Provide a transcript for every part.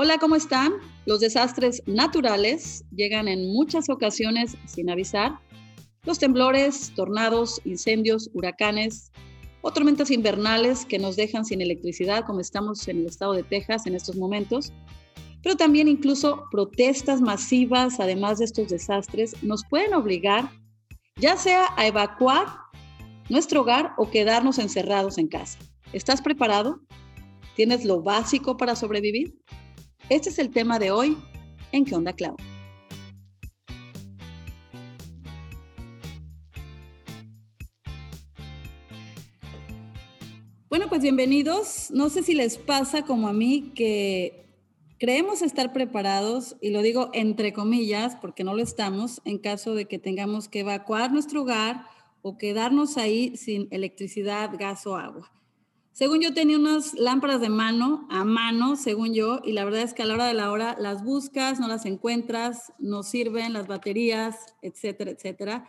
Hola, ¿cómo están? Los desastres naturales llegan en muchas ocasiones sin avisar. Los temblores, tornados, incendios, huracanes o tormentas invernales que nos dejan sin electricidad, como estamos en el estado de Texas en estos momentos. Pero también incluso protestas masivas, además de estos desastres, nos pueden obligar ya sea a evacuar nuestro hogar o quedarnos encerrados en casa. ¿Estás preparado? ¿Tienes lo básico para sobrevivir? Este es el tema de hoy en ¿Qué onda, Clau? Bueno, pues bienvenidos. No sé si les pasa como a mí que creemos estar preparados, y lo digo entre comillas porque no lo estamos, en caso de que tengamos que evacuar nuestro hogar o quedarnos ahí sin electricidad, gas o agua. Según yo tenía unas lámparas de mano, a mano, según yo, y la verdad es que a la hora de la hora las buscas, no las encuentras, no sirven las baterías, etcétera, etcétera.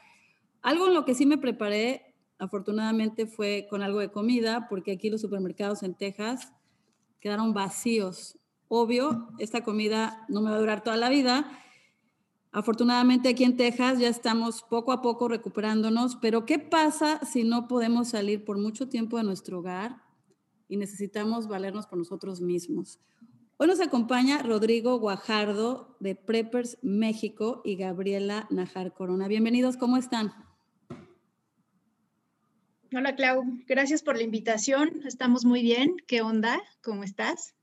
Algo en lo que sí me preparé, afortunadamente, fue con algo de comida, porque aquí los supermercados en Texas quedaron vacíos. Obvio, esta comida no me va a durar toda la vida. Afortunadamente aquí en Texas ya estamos poco a poco recuperándonos, pero ¿qué pasa si no podemos salir por mucho tiempo de nuestro hogar y necesitamos valernos por nosotros mismos. Hoy nos acompaña Rodrigo Guajardo de Preppers México y Gabriela Najar Corona. Bienvenidos, ¿cómo están? Hola Clau, gracias por la invitación. Estamos muy bien. ¿Qué onda? ¿Cómo estás?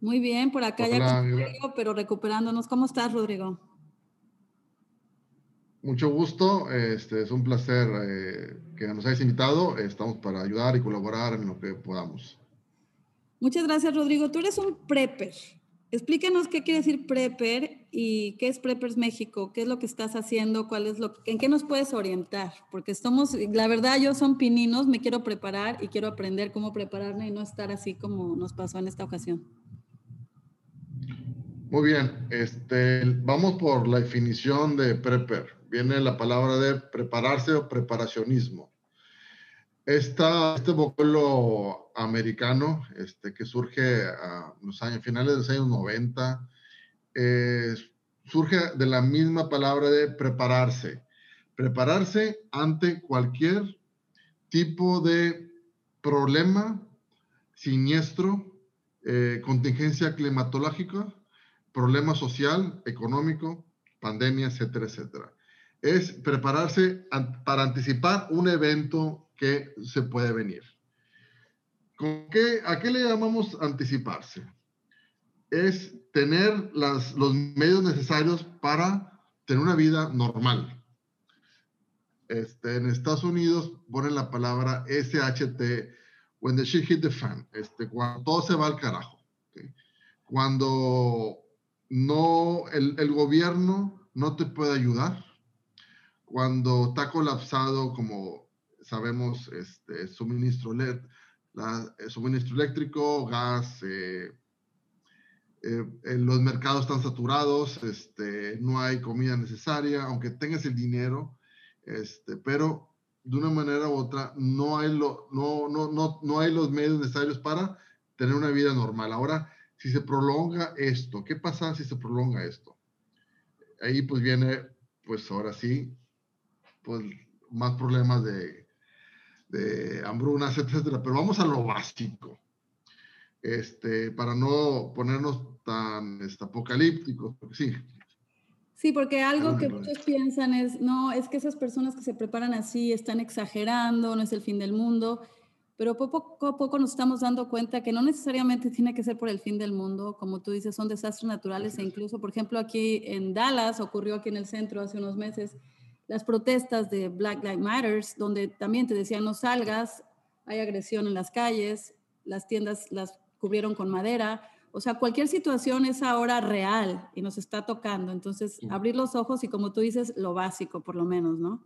Muy bien, por acá ya con Rodrigo, pero recuperándonos. ¿Cómo estás, Rodrigo? Mucho gusto, este, es un placer eh, que nos hayas invitado. Estamos para ayudar y colaborar en lo que podamos. Muchas gracias, Rodrigo. Tú eres un prepper. Explícanos qué quiere decir prepper y qué es Preppers México, qué es lo que estás haciendo, cuál es lo, en qué nos puedes orientar, porque estamos, la verdad, yo son pininos, me quiero preparar y quiero aprender cómo prepararme y no estar así como nos pasó en esta ocasión. Muy bien, este, vamos por la definición de prepper. Viene la palabra de prepararse o preparacionismo. Esta, este vocablo americano este, que surge a los años, finales de los años 90, surge de la misma palabra de prepararse. Prepararse ante cualquier tipo de problema, siniestro, eh, contingencia climatológica, problema social, económico, pandemia, etcétera, etcétera. Es prepararse para anticipar un evento que se puede venir. ¿Con qué, ¿A qué le llamamos anticiparse? Es tener las, los medios necesarios para tener una vida normal. Este, en Estados Unidos ponen la palabra SHT, when the shit hit the fan, este, cuando todo se va al carajo. Cuando no, el, el gobierno no te puede ayudar, cuando está colapsado como sabemos, este, suministro, LED, eh, suministro eléctrico, gas, eh, eh, los mercados están saturados, este, no hay comida necesaria, aunque tengas el dinero, este, pero de una manera u otra no hay, lo, no, no, no, no hay los medios necesarios para tener una vida normal. Ahora, si se prolonga esto, ¿qué pasa si se prolonga esto? Ahí pues viene, pues ahora sí, pues más problemas de de hambrunas, etcétera, pero vamos a lo básico, este, para no ponernos tan este, apocalípticos, sí. Sí, porque algo que muchos piensan es, no, es que esas personas que se preparan así están exagerando, no es el fin del mundo, pero poco a poco nos estamos dando cuenta que no necesariamente tiene que ser por el fin del mundo, como tú dices, son desastres naturales e incluso, por ejemplo, aquí en Dallas ocurrió aquí en el centro hace unos meses, las protestas de Black Lives Matter, donde también te decían no salgas, hay agresión en las calles, las tiendas las cubrieron con madera. O sea, cualquier situación es ahora real y nos está tocando. Entonces, abrir los ojos y como tú dices, lo básico por lo menos, ¿no?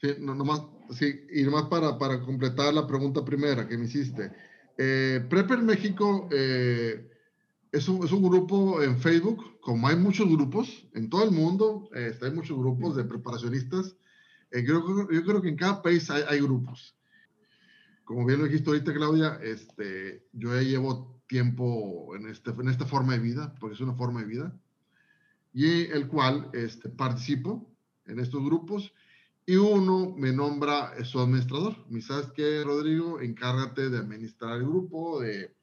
Sí, no, nomás, sí, y nomás para, para completar la pregunta primera que me hiciste. Eh, Prepper México eh, es un, es un, grupo en Facebook, como hay muchos grupos en todo el mundo, este, hay muchos grupos de preparacionistas. Eh, yo creo que en cada país hay, hay, grupos. Como bien lo dijiste ahorita, Claudia, este, yo ya llevo tiempo en, este, en esta forma de vida, porque es una forma de vida, y el cual este, participo en estos grupos y uno me nombra su administrador. Me sabes que, Rodrigo, encárgate de administrar el grupo, de,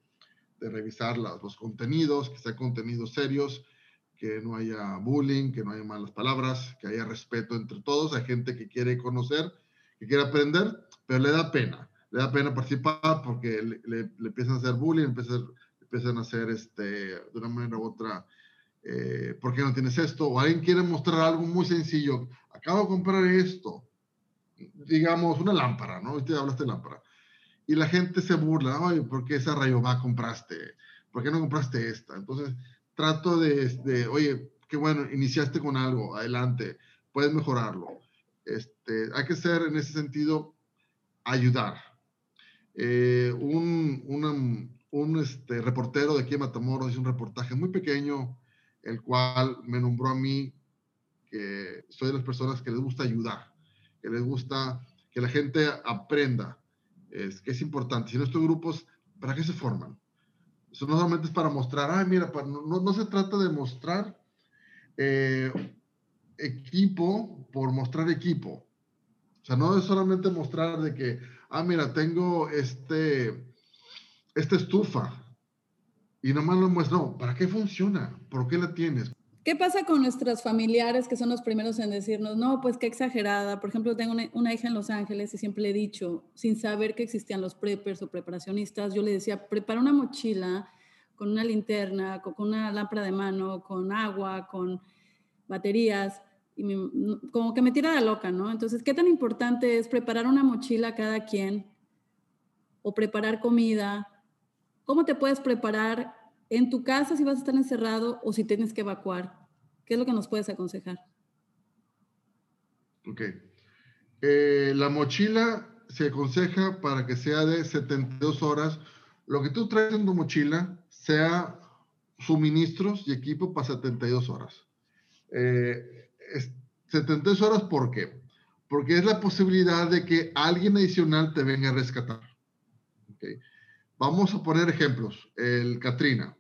de revisar los contenidos, que sean contenidos serios, que no haya bullying, que no haya malas palabras, que haya respeto entre todos. Hay gente que quiere conocer, que quiere aprender, pero le da pena. Le da pena participar porque le, le, empiezan a hacer bullying, empiezan, empiezan a hacer este, de una manera u otra, eh, ¿por qué no tienes esto? O alguien quiere mostrar algo muy sencillo. Acabo de comprar esto, digamos, una lámpara, ¿no? Usted hablaste de lámpara. Y la gente se burla, oye, ¿por qué esa va compraste? ¿Por qué no compraste esta? Entonces, trato de, oye, qué bueno, iniciaste con algo, adelante, puedes mejorarlo. Este, hay que ser en ese sentido, ayudar. Eh, un, un este, reportero de aquí de Matamoros hizo un reportaje muy pequeño, el cual me nombró a mí, que soy de las personas que les gusta ayudar, que les gusta que la gente aprenda, es, es importante. Si no estos grupos, ¿para qué se forman? Eso no solamente es para mostrar, ah, mira, no, no, se trata de mostrar eh, equipo por mostrar equipo. O sea, no es solamente mostrar de que, ah, mira, tengo este, esta estufa y nomás lo muestro. No, ¿para qué funciona? ¿Por qué la tienes? ¿Qué pasa con nuestros familiares que son los primeros en decirnos, no, pues qué exagerada? Por ejemplo, tengo una, hija en Los Ángeles y siempre le he dicho, sin saber que existían los preppers o preparacionistas, yo le decía, prepara una mochila con una linterna, con, una lámpara de mano, con agua, con baterías, y como que me tira de loca, ¿no? Entonces, ¿qué tan importante es preparar una mochila cada quien o preparar comida? ¿Cómo te puedes preparar en tu casa si vas a estar encerrado o si tienes que evacuar? ¿Qué es lo que nos puedes aconsejar? Ok. Eh, la mochila se aconseja para que sea de 72 horas. Lo que tú traes en tu mochila sea suministros y equipo para 72 horas. Eh, 72 horas, ¿por qué? Porque es la posibilidad de que alguien adicional te venga a rescatar. Vamos a poner ejemplos. El Katrina.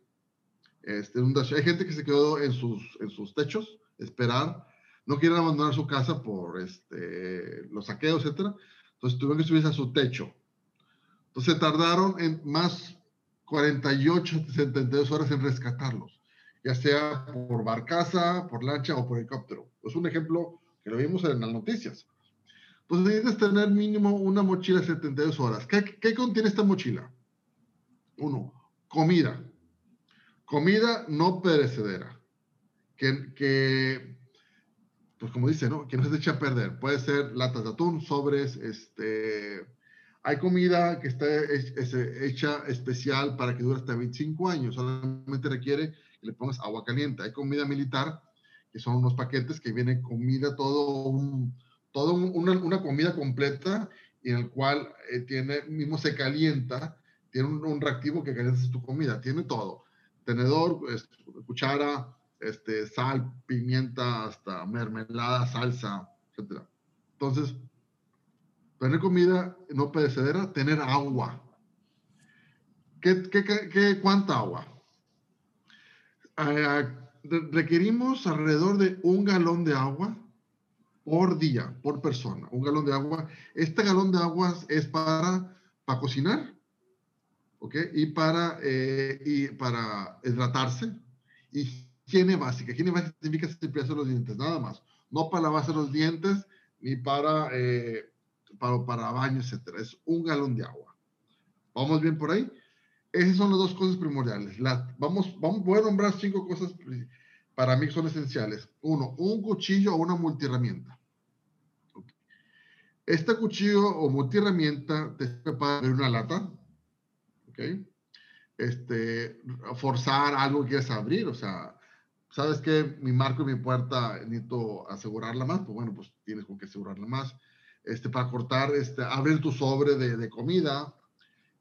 Este, hay gente que se quedó en sus, en sus techos, esperar, no quieren abandonar su casa por este, los saqueos, etc. Entonces tuvieron que subirse a su techo. Entonces tardaron en más 48, 72 horas en rescatarlos, ya sea por barcaza, por lancha o por helicóptero. Es un ejemplo que lo vimos en las noticias. Entonces necesitas tener mínimo una mochila de 72 horas. ¿Qué, qué contiene esta mochila? Uno, comida comida no perecedera, que, que, pues como dice, ¿no? Que no se echa a perder. Puede ser latas de atún, sobres, este... Hay comida que está hecha especial para que dure hasta 25 años, solamente requiere que le pongas agua caliente. Hay comida militar, que son unos paquetes que viene comida, todo todo una, una, comida completa, y en el cual eh, tiene, mismo se calienta, tiene un, un reactivo que calienta tu comida, tiene todo tenedor, cuchara, este, sal, pimienta, hasta mermelada, salsa, etc. Entonces, tener comida no perecedera, tener agua. ¿Qué, qué, qué, cuánta agua? Eh, requerimos alrededor de un galón de agua por día, por persona. Un galón de agua. Este galón de agua es para, para cocinar ¿ok? Y para, eh, y para hidratarse. Higiene básica. Higiene básica significa cepillarse los dientes, nada más. No para lavarse los dientes, ni para, eh, para, para baño, etc. Es un galón de agua. ¿Vamos bien por ahí? Esas son las dos cosas primordiales. vamos, vamos, voy a nombrar cinco cosas para mí son esenciales. Uno, un cuchillo o una multiherramienta. Este cuchillo o multiherramienta te sirve para abrir una lata, ¿ok? Este, forzar algo que quieres abrir, o sea, sabes que mi marco y mi puerta necesito asegurarla más, pues bueno, pues tienes con que asegurarla más. Este, para cortar, este, abrir tu sobre de, de comida,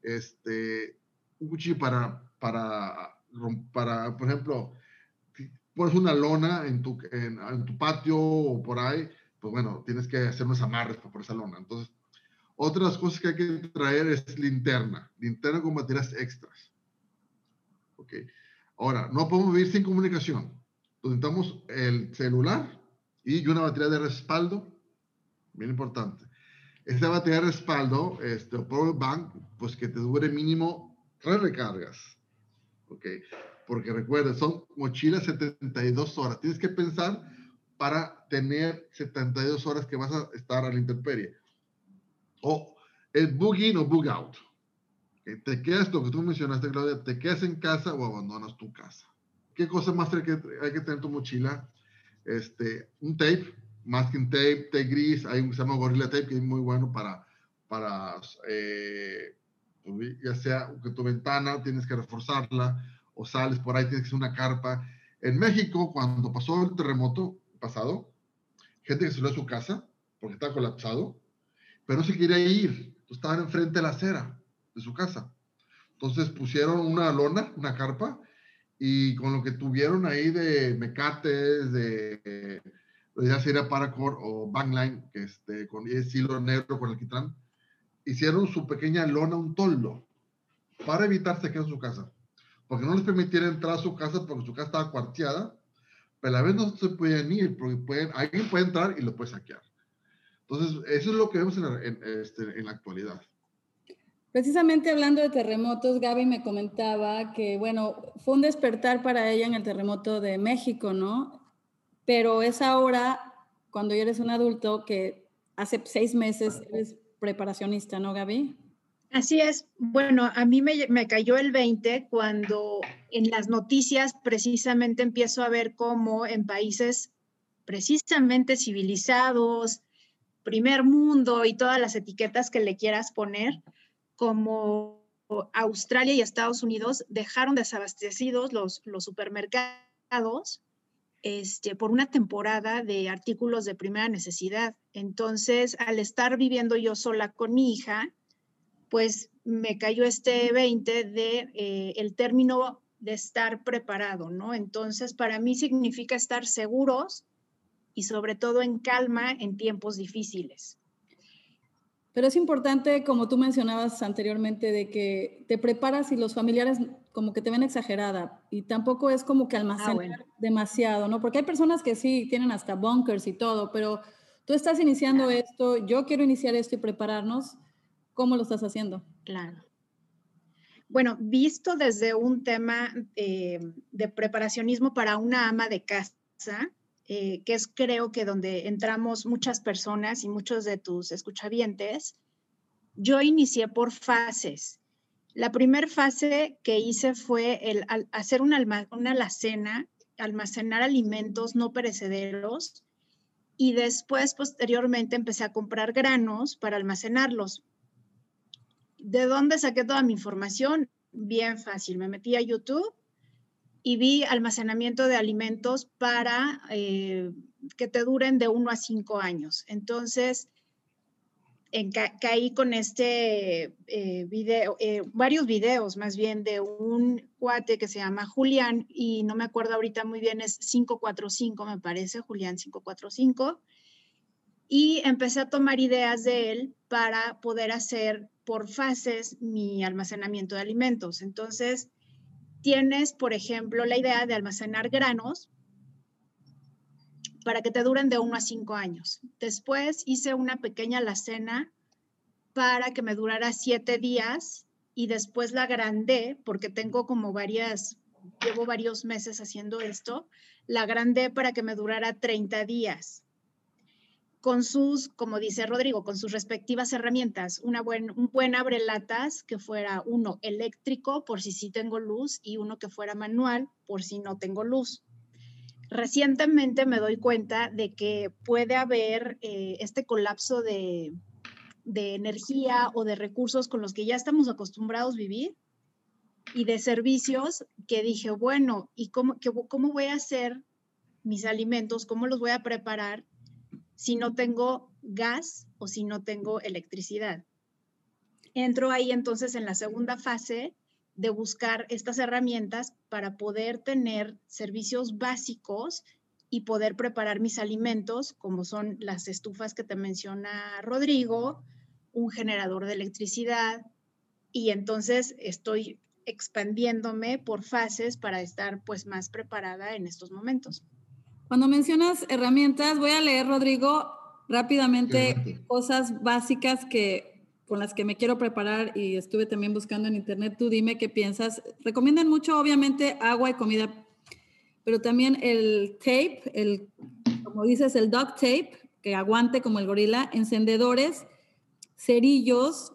este, un cuchillo para, para, para, por ejemplo, pones una lona en tu, en, en, tu patio o por ahí, pues bueno, tienes que hacer unos amarres por esa lona. Entonces, otras cosas que hay que traer es linterna, linterna con baterías extras. ¿ok? Ahora, no podemos vivir sin comunicación. Necesitamos el celular y una batería de respaldo, bien importante. Esta batería de respaldo, este, power bank, pues que te dure mínimo tres recargas, ¿ok? Porque recuerda, son mochilas 72 horas. Tienes que pensar para tener 72 horas que vas a estar a la intemperie. O el bug in o bug out. Te quedas, lo que tú mencionaste, Claudia, te quedas en casa o abandonas tu casa. ¿Qué cosa más hay que, hay que tener en tu mochila? Este, un tape, masking tape, tape gris, hay un se llama Gorilla Tape que es muy bueno para, para eh, ya sea que tu ventana tienes que reforzarla o sales por ahí, tienes que hacer una carpa. En México, cuando pasó el terremoto pasado, gente que se a su casa porque estaba colapsado, pero se quería ir, estaban enfrente de la acera de su casa. Entonces pusieron una lona, una carpa, y con lo que tuvieron ahí de mecates, de, ya sería Paracord o Bangline, que este, con hilo negro con el quitrán, hicieron su pequeña lona, un toldo, para evitar saqueos en su casa. Porque no les permitieron entrar a su casa porque su casa estaba cuarteada, pero a la vez no se pueden ir, porque pueden, alguien puede entrar y lo puede saquear. Entonces, eso es lo que vemos en este, en la actualidad. Precisamente hablando de terremotos, Gaby me comentaba que, bueno, fue un despertar para ella en el terremoto de México, ¿no? Pero es ahora, cuando ya eres un adulto, que hace seis meses eres preparacionista, ¿no, Gaby? Así es. Bueno, a mí me, me, cayó el 20 cuando en las noticias precisamente empiezo a ver cómo en países precisamente civilizados, primer mundo y todas las etiquetas que le quieras poner, como Australia y Estados Unidos dejaron desabastecidos los, los supermercados este, por una temporada de artículos de primera necesidad. Entonces, al estar viviendo yo sola con mi hija, pues me cayó este 20 de eh, el término de estar preparado, ¿no? Entonces, para mí significa estar seguros y sobre todo en calma en tiempos difíciles. Pero es importante, como tú mencionabas anteriormente, de que te preparas y los familiares como que te ven exagerada y tampoco es como que ah, almacenar demasiado, ¿no? Porque hay personas que sí tienen hasta bunkers y todo, pero tú estás iniciando esto, yo quiero iniciar esto y prepararnos. ¿Cómo lo estás haciendo? Claro. Bueno, visto desde un tema eh, de preparacionismo para una ama de casa, eh, que es creo que donde entramos muchas personas y muchos de tus escuchavientes, yo inicié por fases. La primera fase que hice fue el, hacer una, una alacena, almacenar alimentos no perecederos y después, posteriormente, empecé a comprar granos para almacenarlos. ¿De dónde saqué toda mi información? Bien fácil. Me metí a YouTube y vi almacenamiento de alimentos para eh, que te duren de uno a cinco años. Entonces, caí con este eh, video, eh, varios videos más bien de un cuate que se llama Julián y no me acuerdo ahorita muy bien, es 545 me parece, Julián 545. Y empecé a tomar ideas de él para poder hacer por fases mi almacenamiento de alimentos. Entonces, tienes, por ejemplo, la idea de almacenar granos para que te duren de uno a cinco años. Después hice una pequeña alacena para que me durara siete días y después la agrandé porque tengo como varias, llevo varios meses haciendo esto, la agrandé para que me durara 30 días con sus, como dice Rodrigo, con sus respectivas herramientas. Una buen, un buen abrelatas que fuera uno eléctrico por si sí tengo luz y uno que fuera manual por si no tengo luz. Recientemente me doy cuenta de que puede haber eh, este colapso de, de energía o de recursos con los que ya estamos acostumbrados a vivir y de servicios que dije, bueno, ¿y cómo, cómo voy a hacer mis alimentos? ¿Cómo los voy a preparar? Si no tengo gas o si no tengo electricidad. Entro ahí entonces en la segunda fase de buscar estas herramientas para poder tener servicios básicos y poder preparar mis alimentos, como son las estufas que te menciona Rodrigo, un generador de electricidad. Y entonces estoy expandiéndome por fases para estar pues más preparada en estos momentos. Cuando mencionas herramientas, voy a leer, Rodrigo, rápidamente cosas básicas que con las que me quiero preparar y estuve también buscando en internet. Tú dime qué piensas. Recomiendan mucho, obviamente, agua y comida, pero también el tape, el, como dices, el duct tape, que aguante como el gorila, encendedores, cerillos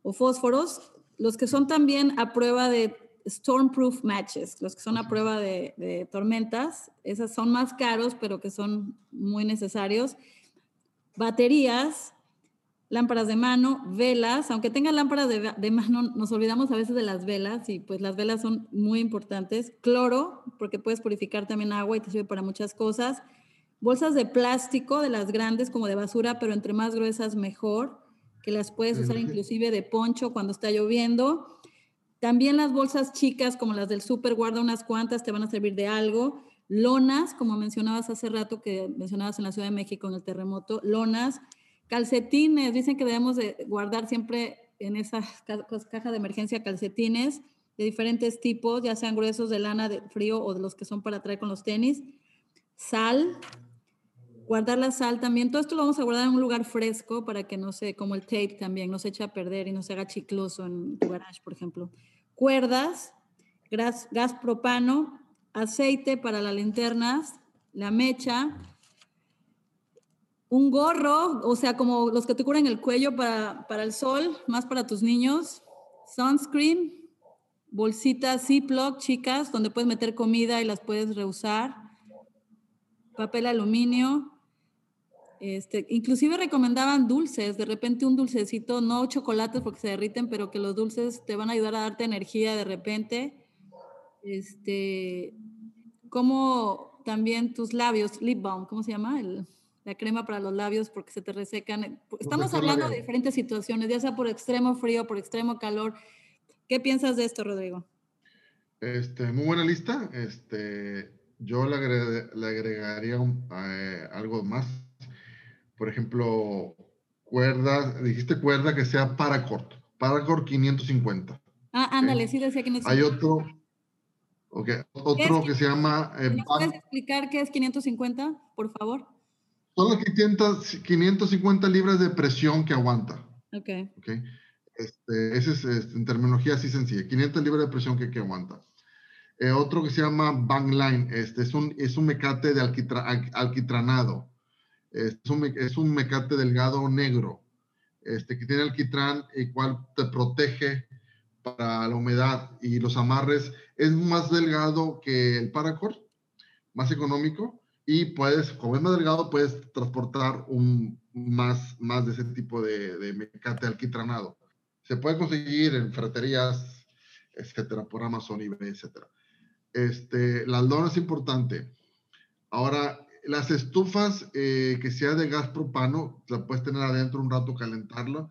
o fósforos, los que son también a prueba de stormproof matches, los que son a prueba de, de tormentas, esas son más caros, pero que son muy necesarios. Baterías, lámparas de mano, velas, aunque tengan lámparas de, mano, nos olvidamos a veces de las velas y pues las velas son muy importantes. Cloro, porque puedes purificar también agua y te sirve para muchas cosas. Bolsas de plástico, de las grandes como de basura, pero entre más gruesas mejor, que las puedes usar inclusive de poncho cuando está lloviendo. También las bolsas chicas como las del súper, guarda unas cuantas, te van a servir de algo. Lonas, como mencionabas hace rato, que mencionabas en la Ciudad de México en el terremoto, lonas Calcetines, dicen que debemos de guardar siempre en esa caja de emergencia calcetines de diferentes tipos, ya sean gruesos de lana de frío o de los que son para traer con los tenis. Sal, guardar la sal también. Todo esto lo vamos a guardar en un lugar fresco para que no se, como el tape también, no se eche a perder y no se haga chicloso en tu garage, por ejemplo. Cuerdas, gas, gas propano, aceite para las linternas, la mecha, un gorro, o sea, como los que te cubren el cuello para, para el sol, más para tus niños, sunscreen, bolsitas Ziploc chicas, donde puedes meter comida y las puedes reusar, papel aluminio, este, inclusive recomendaban dulces, de repente un dulcecito, no chocolates porque se derriten, pero que los dulces te van a ayudar a darte energía de repente. Este, como también tus labios, lip balm, ¿cómo se llama? El, la crema para los labios porque se te resecan. Estamos hablando de diferentes situaciones, ya sea por extremo frío, por extremo calor. ¿Qué piensas de esto, Rodrigo? Este, muy buena lista. Este, yo le, agregaría eh, algo más. Por ejemplo, cuerda, dijiste cuerda que sea paracord, paracord 550. Ah, ándale, sí decía 550. Hay otro, okay, otro que se llama... Eh, ¿Puedes explicar qué es 550, por favor? Son las 550 libras de presión que aguanta. Ok. okay. Este, ese es este, en terminología así sencilla. 500 libras de presión que, que aguanta. Eh, otro que se llama Bangline. Este, es, un, es un mecate de alquitranado. Es un, es un mecate delgado negro. Este, que tiene alquitrán y cual te protege para la humedad y los amarres. Es más delgado que el paracord, más económico y puedes, como es más delgado, puedes transportar un, más, más de ese tipo de, de mecate alquitranado. Se puede conseguir en ferreterías, etcétera, por Amazon, eBay, etcétera. Este, la lona es importante. Ahora, las estufas eh, que sea de gas propano, la puedes tener adentro un rato, calentarla.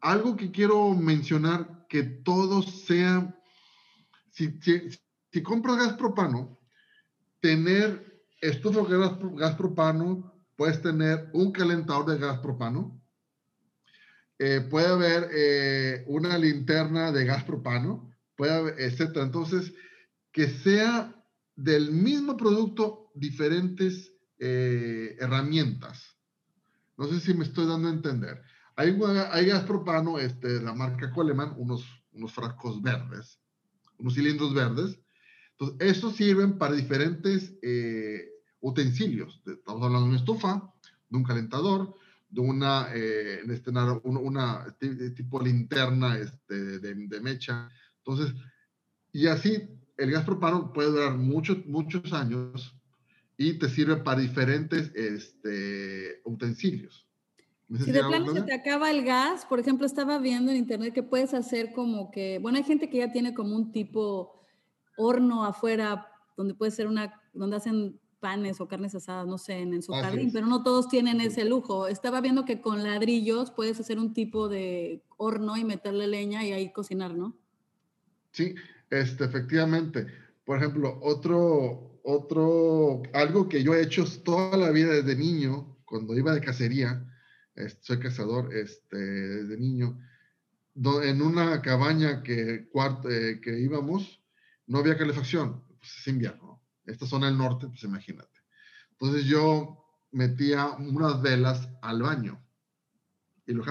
Algo que quiero mencionar, que todo sea, si, si, si compras gas propano, tener estufa de gas, gas propano, puedes tener un calentador de gas propano, eh, puede haber eh, una linterna de gas propano, puede haber, etc. Entonces, que sea del mismo producto, diferentes eh, herramientas. No sé si me estoy dando a entender. Hay, gas propano, este, la marca Coleman, unos, unos frascos verdes, unos cilindros verdes. Entonces, estos sirven para diferentes utensilios. Estamos hablando de una estufa, de un calentador, de una, eh, este, una, una, tipo linterna este, de, mecha. Entonces, y así el gas propano puede durar muchos, muchos años y te sirve para diferentes este, utensilios. Si de plano se te acaba el gas, por ejemplo, estaba viendo en internet que puedes hacer como que, bueno, hay gente que ya tiene como un tipo horno afuera donde puede ser una, donde hacen panes o carnes asadas, no sé, en, su jardín, pero no todos tienen ese lujo. Estaba viendo que con ladrillos puedes hacer un tipo de horno y meterle leña y ahí cocinar, ¿no? Sí, este, efectivamente. Por ejemplo, otro, otro, algo que yo he hecho toda la vida desde niño, cuando iba de cacería, soy cazador este, desde niño, en una cabaña que, eh, que íbamos, no había calefacción, pues es invierno. Esta zona del norte, pues imagínate. Entonces yo metía unas velas al baño y lo,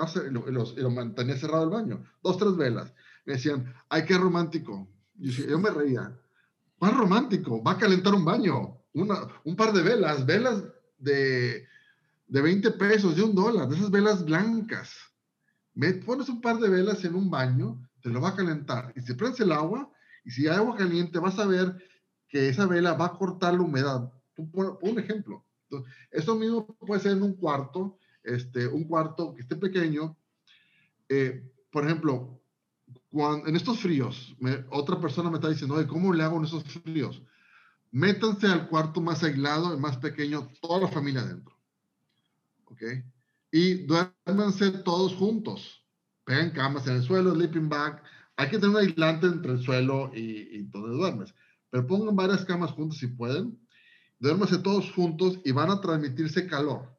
y lo, mantenía cerrado el baño, dos, tres velas. Me decían, ay, qué romántico. Yo, me reía, ¿cuál romántico? Va a calentar un baño, una, un par de velas, velas de, de 20 pesos, de un dólar, de esas velas blancas. Me pones un par de velas en un baño, te lo va a calentar. Y si prendes el agua, y si hay agua caliente, vas a ver que esa vela va a cortar la humedad. Por, un ejemplo. eso mismo puede ser en un cuarto, este, un cuarto que esté pequeño. Eh, por ejemplo, cuando, en estos fríos, otra persona me está diciendo, ¿cómo le hago en esos fríos? Métanse al cuarto más aislado, y más pequeño, toda la familia adentro. ¿Ok? Y duérmanse todos juntos. Peguen camas en el suelo, sleeping bag. Hay que tener un aislante entre el suelo y, y donde duermes. Pero pongan varias camas juntas si pueden. Duérmanse todos juntos y van a transmitirse calor.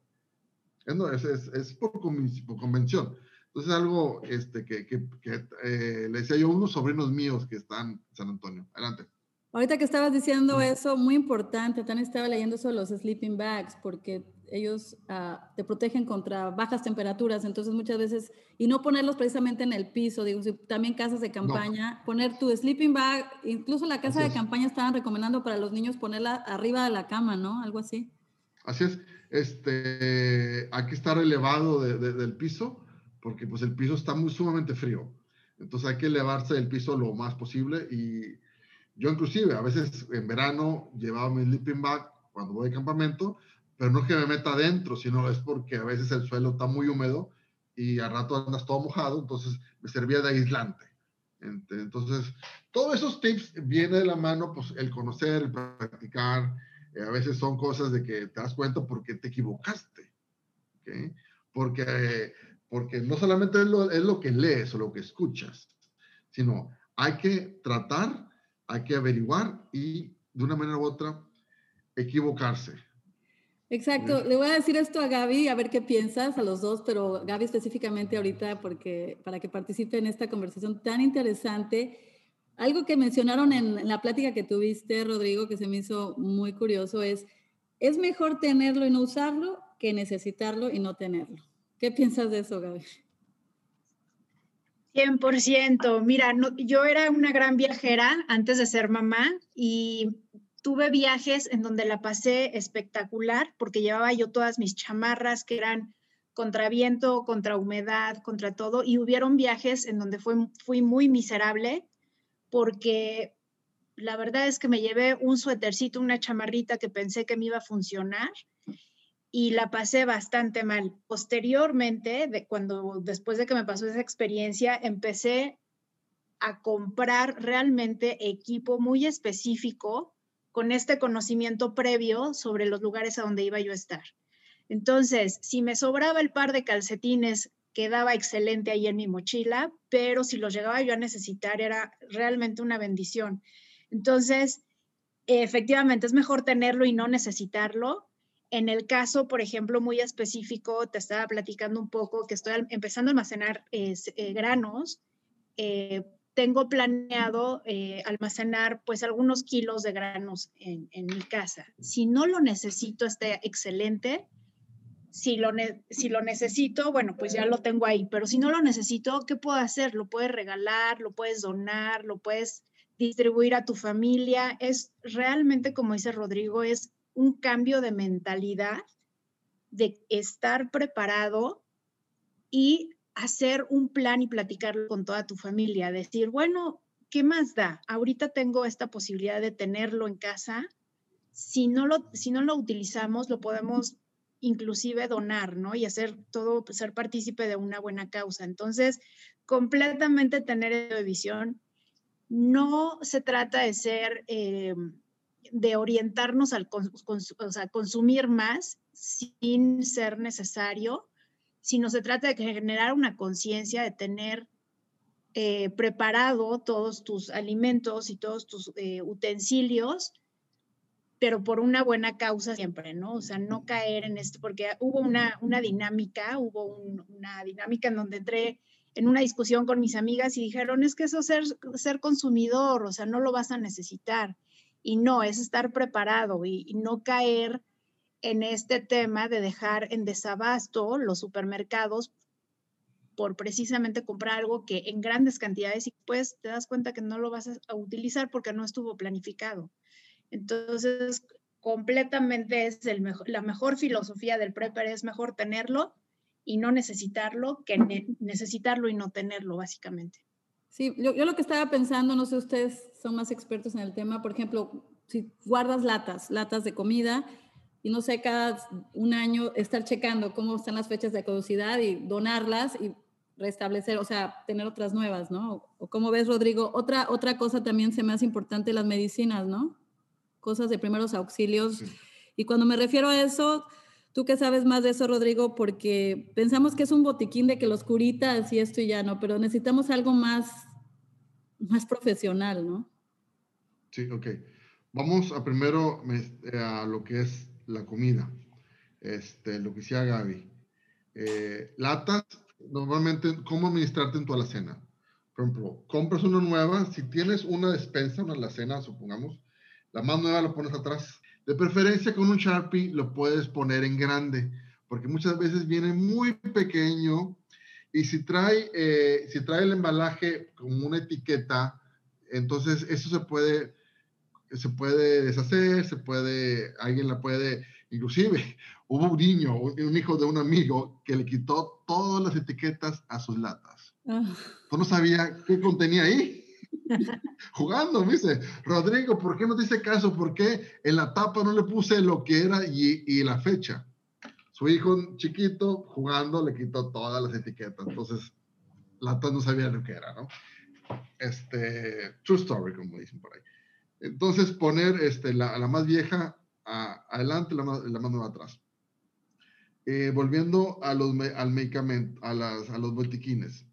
Es, es, es por, convención. Entonces, algo este, que, que, eh, le decía yo a unos sobrinos míos que están en San Antonio. Adelante. Ahorita que estabas diciendo eso, muy importante, también estaba leyendo sobre los sleeping bags, porque ellos ah, te protegen contra bajas temperaturas, entonces muchas veces, y no ponerlos precisamente en el piso, digo, si también casas de campaña, poner tu sleeping bag, incluso la casa de campaña estaban recomendando para los niños ponerla arriba de la cama, ¿no? Algo así. Así es, este, hay que estar elevado del piso, porque pues el piso está muy sumamente frío, entonces hay que elevarse del piso lo más posible y yo inclusive a veces en verano llevaba mi sleeping bag cuando voy de campamento, pero no es que me meta adentro, sino es porque a veces el suelo está muy húmedo y al rato andas todo mojado, entonces me servía de aislante. Entonces, todos esos tips viene de la mano, pues el conocer, el practicar, eh, a veces son cosas de que te das cuenta porque te equivocaste. Porque, porque no solamente es lo, es lo que lees o lo que escuchas, sino hay que tratar hay que averiguar y de una manera u otra equivocarse. Exacto, le voy a decir esto a Gaby, a ver qué piensas, a los dos, pero Gaby específicamente ahorita, porque para que participe en esta conversación tan interesante. Algo que mencionaron en, la plática que tuviste, Rodrigo, que se me hizo muy curioso, es, es mejor tenerlo y no usarlo que necesitarlo y no tenerlo. ¿Qué piensas de eso, Gaby? 100%. Mira, yo era una gran viajera antes de ser mamá y tuve viajes en donde la pasé espectacular porque llevaba yo todas mis chamarras que eran contra viento, contra humedad, contra todo. Y hubieron viajes en donde fue, fui muy miserable porque la verdad es que me llevé un suétercito, una chamarrita que pensé que me iba a funcionar y la pasé bastante mal. Posteriormente, de cuando después de que me pasó esa experiencia, empecé a comprar realmente equipo muy específico con este conocimiento previo sobre los lugares a donde iba yo a estar. Entonces, si me sobraba el par de calcetines, quedaba excelente ahí en mi mochila, pero si los llegaba yo a necesitar era realmente una bendición. Entonces, efectivamente, es mejor tenerlo y no necesitarlo, en el caso, por ejemplo, muy específico, te estaba platicando un poco que estoy empezando a almacenar eh, granos. Eh, tengo planeado eh, almacenar pues algunos kilos de granos en, mi casa. Si no lo necesito, está excelente. Si lo, si lo necesito, bueno, pues ya lo tengo ahí. Pero si no lo necesito, ¿qué puedo hacer? Lo puedes regalar, lo puedes donar, lo puedes distribuir a tu familia. Es realmente, como dice Rodrigo, es un cambio de mentalidad, de estar preparado y hacer un plan y platicarlo con toda tu familia, decir, bueno, ¿qué más da? Ahorita tengo esta posibilidad de tenerlo en casa. Si no lo, si no lo utilizamos, lo podemos inclusive donar, ¿no? Y hacer todo, ser partícipe de una buena causa. Entonces, completamente tener visión. No se trata de ser eh, de orientarnos al consumir más sin ser necesario, sino se trata de generar una conciencia de tener eh, preparado todos tus alimentos y todos tus eh, utensilios, pero por una buena causa siempre, ¿no? O sea, no caer en esto, porque hubo una, una dinámica, hubo una dinámica en donde entré en una discusión con mis amigas y dijeron, es que eso es ser, ser consumidor, o sea, no lo vas a necesitar. Y no, es estar preparado y, no caer en este tema de dejar en desabasto los supermercados por precisamente comprar algo que en grandes cantidades y pues te das cuenta que no lo vas a utilizar porque no estuvo planificado. Entonces, completamente es la mejor filosofía del prepper, es mejor tenerlo y no necesitarlo que necesitarlo y no tenerlo, básicamente. Sí, yo, yo, lo que estaba pensando, no sé, ustedes son más expertos en el tema, por ejemplo, si guardas latas, latas de comida, y no sé, cada un año estar checando cómo están las fechas de caducidad y donarlas y restablecer, o sea, tener otras nuevas, ¿no? O como ves, Rodrigo, otra, otra cosa también se me hace importante, las medicinas, ¿no? Cosas de primeros auxilios. Y cuando me refiero a eso, tú que sabes más de eso, Rodrigo, porque pensamos que es un botiquín de que los curitas y esto y ya no, pero necesitamos algo más, más profesional, ¿no? Sí, ok. Vamos a primero eh, a lo que es la comida, este, lo que decía Gaby. Eh, latas, normalmente, ¿cómo administrarte en tu alacena? Por ejemplo, compras una nueva, si tienes una despensa, una alacena, supongamos, la más nueva la pones atrás. De preferencia con un Sharpie lo puedes poner en grande, porque muchas veces viene muy pequeño y si trae, eh, si trae el embalaje como una etiqueta, entonces eso se puede se puede deshacer, se puede, alguien la puede, inclusive hubo un niño, un, hijo de un amigo que le quitó todas las etiquetas a sus latas. Oh. no sabía qué contenía ahí. Jugando, me dice, Rodrigo, ¿por qué no te hice caso? ¿Por qué en la tapa no le puse lo que era y, la fecha? Su hijo chiquito jugando le quitó todas las etiquetas. Entonces, latas no sabía lo que era, ¿no? Este, true story, como dicen por ahí. Entonces, poner este, la, la más vieja adelante, la la más nueva atrás. Eh, volviendo a los, al medicamento, a, las, a los botiquines.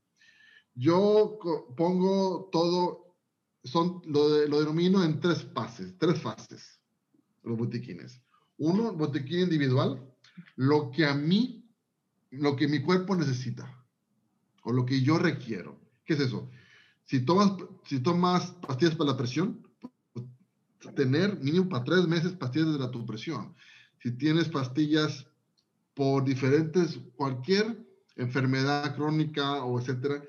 Yo pongo todo, son, lo, de, lo denomino en tres fases, tres fases, los botiquines. Uno, botiquín individual, lo que a mí, lo que mi cuerpo necesita, o lo que yo requiero. ¿Qué es eso? Si tomas, si tomas pastillas para la presión, tener mínimo para tres meses pastillas de la tu presión. Si tienes pastillas por diferentes, cualquier enfermedad crónica o etcétera,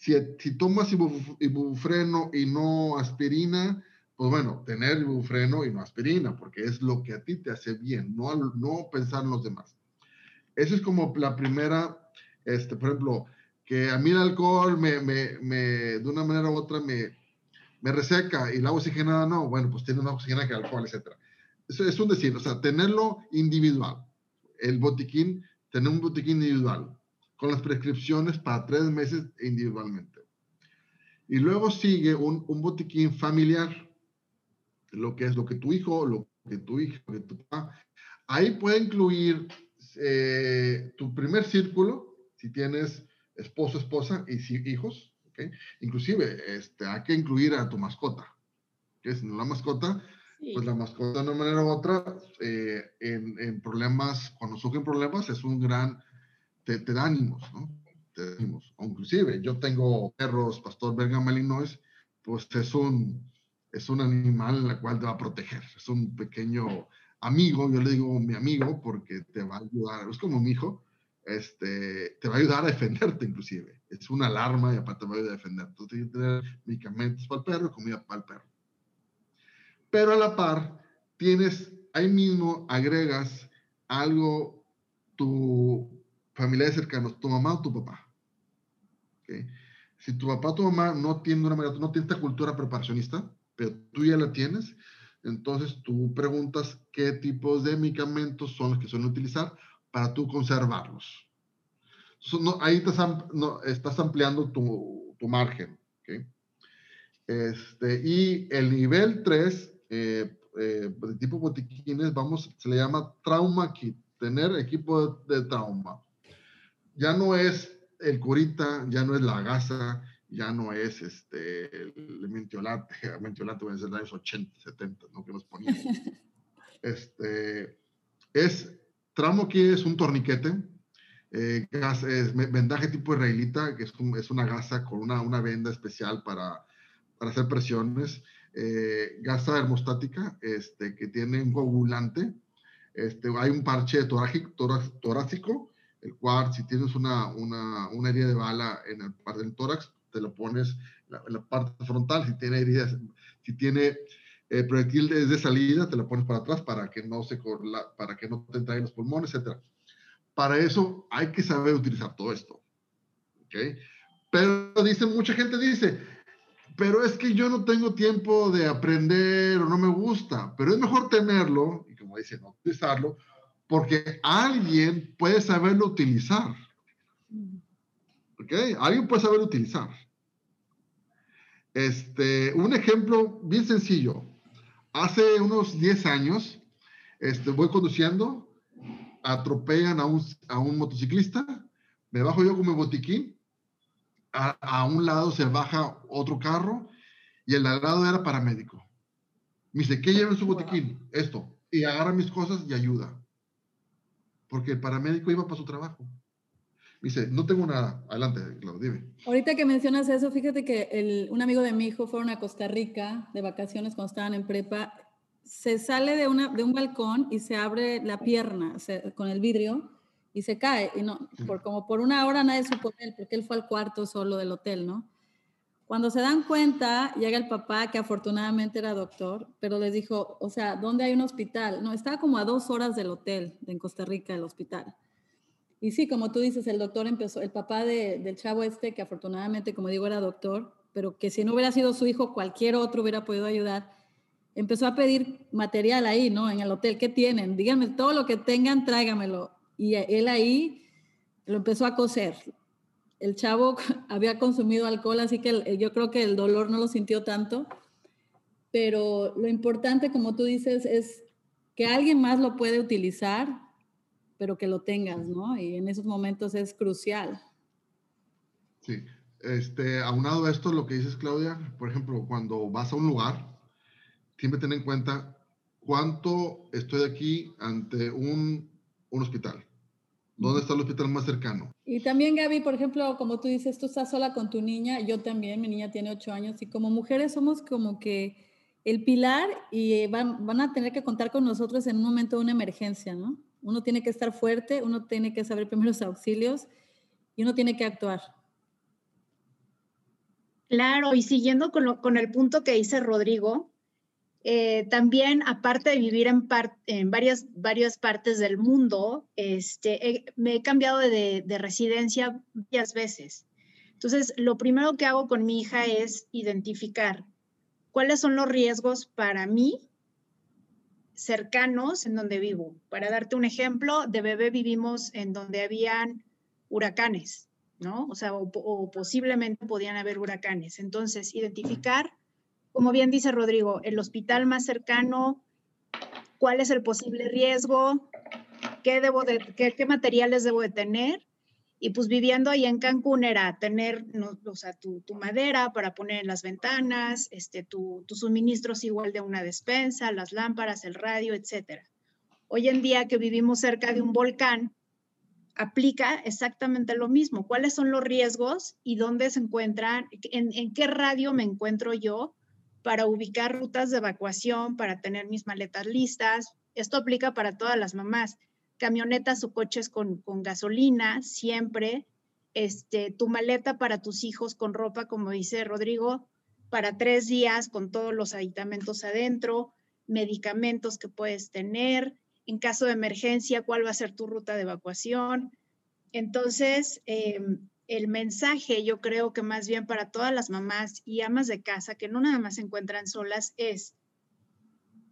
si, si tomas ibuprofeno y no aspirina, pues bueno, tener ibuprofeno y no aspirina, porque es lo que a ti te hace bien, no, no pensar en los demás. Esa es como la primera, este, por ejemplo, que a mí el alcohol me, me, me de una manera u otra me, me reseca y la oxigenada no, bueno, pues tiene una oxigenada que alcohol, etc. Eso es un decir, o sea, tenerlo individual. El botiquín, tener un botiquín individual, con las prescripciones para tres meses individualmente. Y luego sigue un, un botiquín familiar, lo que es lo que tu hijo, lo que tu hija, lo que tu papá. Ahí puede incluir eh, tu primer círculo, si tienes esposo, esposa y hijos, Inclusive, este, hay que incluir a tu mascota, que es la mascota, pues la mascota de una manera u otra, eh, en, problemas, cuando surgen problemas, es un gran, te, da ánimos, ¿no? Te da ánimos. O inclusive, yo tengo perros, pastor belga malinois, pues es un, es un animal en el cual te va a proteger, es un pequeño amigo, yo le digo mi amigo porque te va a ayudar, es como mi hijo, este, te va a ayudar a defenderte inclusive. Es una alarma y aparte te va a ayudar a defenderte. Entonces tienes que tener medicamentos para el perro comida para el perro. Pero a la par, tienes, ahí mismo agregas algo, tu familia cercanos, tu mamá o tu papá. Si tu papá o tu mamá no tiene, una, no tiene esta cultura preparacionista, pero tú ya la tienes, entonces tú preguntas qué tipos de medicamentos son los que suelen utilizar para tú conservarlos. ahí estás, no, ampliando tu, margen. Este, y el nivel 3, eh, eh, de tipo botiquines, vamos, se le llama trauma kit, tener equipo de, trauma. Ya no es el curita, ya no es la gasa, ya no es este, el mentiolate, el mentiolate ser de los 80, 70, ¿no? Que nos poníamos. Este, es Tramo que es un torniquete eh, vendaje tipo israelita, que es, es una gasa con una, una, venda especial para, para hacer presiones, eh, gasa hermostática, este, que tiene un coagulante, este, hay un parche torácico, el cual si tienes una, una, una herida de bala en el parte del tórax, te lo pones en la, parte frontal, si tiene heridas, si tiene eh, proyectil de, salida, te lo pones para atrás para que no se para que no te entren los pulmones, etcétera. Para eso hay que saber utilizar todo esto. ¿Ok? Pero dice, mucha gente dice, pero es que yo no tengo tiempo de aprender o no me gusta, pero es mejor tenerlo, y como dice, no utilizarlo, porque alguien puede saberlo utilizar. ¿Ok? Alguien puede saberlo utilizar. Este, un ejemplo bien sencillo. Hace unos 10 años, este, voy conduciendo atropellan a un, a un motociclista, me bajo yo con mi botiquín, a, a, un lado se baja otro carro y el al lado era paramédico. Me dice, ¿qué lleva en su botiquín? Esto. Y agarra mis cosas y ayuda. Porque el paramédico iba para su trabajo. Me dice, no tengo nada. Adelante, Claudio, dime. Ahorita que mencionas eso, fíjate que el, un amigo de mi hijo fueron a Costa Rica de vacaciones cuando estaban en prepa se sale de, una, de un balcón y se abre la pierna con el vidrio y se cae. Y no, por, como por una hora nadie supo él, porque él fue al cuarto solo del hotel, ¿no? Cuando se dan cuenta, llega el papá, que afortunadamente era doctor, pero les dijo, o sea, ¿dónde hay un hospital? No, estaba como a dos horas del hotel, en Costa Rica, el hospital. Y sí, como tú dices, el doctor empezó, el papá del chavo este, que afortunadamente, como digo, era doctor, pero que si no hubiera sido su hijo, cualquier otro hubiera podido ayudar empezó a pedir material ahí, ¿no? En el hotel, ¿qué tienen? Díganme todo lo que tengan, tráigamelo. Y él ahí lo empezó a coser. El chavo había consumido alcohol, así que yo creo que el dolor no lo sintió tanto. Pero lo importante, como tú dices, es que alguien más lo puede utilizar, pero que lo tengas, ¿no? Y en esos momentos es crucial. Sí. Este, aunado a esto, lo que dices, Claudia, por ejemplo, cuando vas a un lugar, siempre ten en cuenta cuánto estoy aquí ante un, un hospital. ¿Dónde está el hospital más cercano? Y también, Gaby, por ejemplo, como tú dices, tú estás sola con tu niña, yo también, mi niña tiene ocho años, y como mujeres somos como que el pilar y van, van a tener que contar con nosotros en un momento de una emergencia, ¿no? Uno tiene que estar fuerte, uno tiene que saber primeros auxilios y uno tiene que actuar. Claro, y siguiendo con, lo, con el punto que dice Rodrigo, eh, también, aparte de vivir en, en varias, varias partes del mundo, este, me he cambiado de, de, residencia varias veces. Entonces, lo primero que hago con mi hija es identificar cuáles son los riesgos para mí cercanos en donde vivo. Para darte un ejemplo, de bebé vivimos en donde habían huracanes, ¿no? O sea, o, o posiblemente podían haber huracanes. Entonces, identificar como bien dice Rodrigo, el hospital más cercano, cuál es el posible riesgo, qué, debo de, qué, materiales debo de tener. Y pues viviendo ahí en Cancún era tener, o sea, tu, madera para poner en las ventanas, este, tu, tus suministros igual de una despensa, las lámparas, el radio, etc. Hoy en día que vivimos cerca de un volcán, aplica exactamente lo mismo. ¿Cuáles son los riesgos y dónde se encuentran, en, en qué radio me encuentro yo para ubicar rutas de evacuación, para tener mis maletas listas. Esto aplica para todas las mamás. Camionetas o coches con, gasolina, siempre. Este, tu maleta para tus hijos con ropa, como dice Rodrigo, para tres días con todos los aditamentos adentro, medicamentos que puedes tener, en caso de emergencia, cuál va a ser tu ruta de evacuación. Entonces, em, el mensaje, yo creo que más bien para todas las mamás y amas de casa que no nada más se encuentran solas, es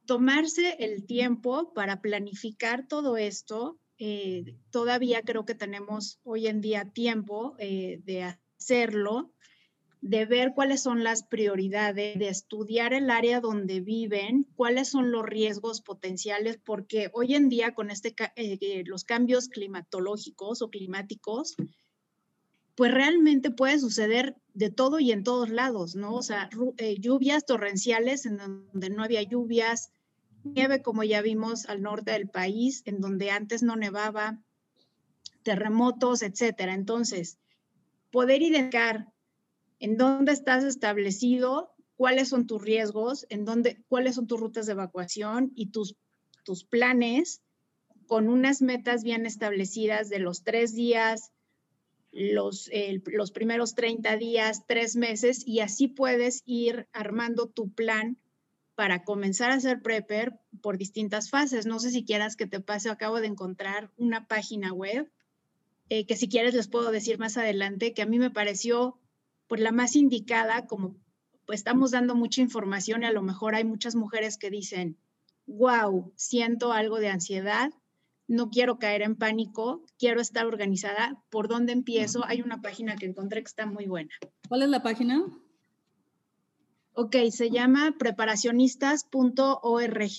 tomarse el tiempo para planificar todo esto. Eh, todavía creo que tenemos hoy en día tiempo eh, de hacerlo, de ver cuáles son las prioridades, de estudiar el área donde viven, cuáles son los riesgos potenciales, porque hoy en día con este, eh, los cambios climatológicos o climáticos, pues realmente puede suceder de todo y en todos lados, ¿no? O sea, eh, lluvias torrenciales en donde no había lluvias, nieve como ya vimos al norte del país, en donde antes no nevaba, terremotos, etcétera. Entonces, poder identificar en dónde estás establecido, cuáles son tus riesgos, en dónde, cuáles son tus rutas de evacuación y tus, tus planes con unas metas bien establecidas de los tres días, los, los primeros 30 días, tres meses, y así puedes ir armando tu plan para comenzar a hacer prepper por distintas fases. No sé si quieras que te pase, acabo de encontrar una página web eh, que si quieres les puedo decir más adelante, que a mí me pareció pues la más indicada, como pues estamos dando mucha información y a lo mejor hay muchas mujeres que dicen, wow, siento algo de ansiedad, no quiero caer en pánico, quiero estar organizada, ¿por dónde empiezo? Hay una página que encontré que está muy buena. ¿Cuál es la página? Ok, se llama preparacionistas.org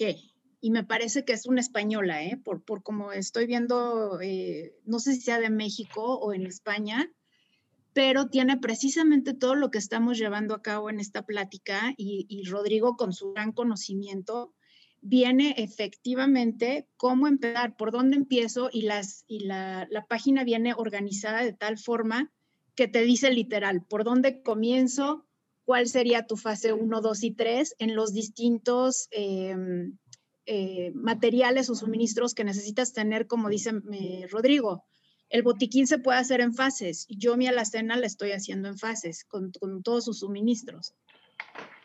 y me parece que es una española, ¿eh? por, por como estoy viendo, eh, no sé si sea de México o en España, pero tiene precisamente todo lo que estamos llevando a cabo en esta plática y, y Rodrigo con su gran conocimiento viene efectivamente cómo empezar, por dónde empiezo y, las, y la, la página viene organizada de tal forma que te dice literal por dónde comienzo, cuál sería tu fase 1, 2 y 3 en los distintos em, eh, materiales o suministros que necesitas tener, como dice eh, Rodrigo. El botiquín se puede hacer en fases. Yo mi alacena la estoy haciendo en fases, con, con todos sus suministros.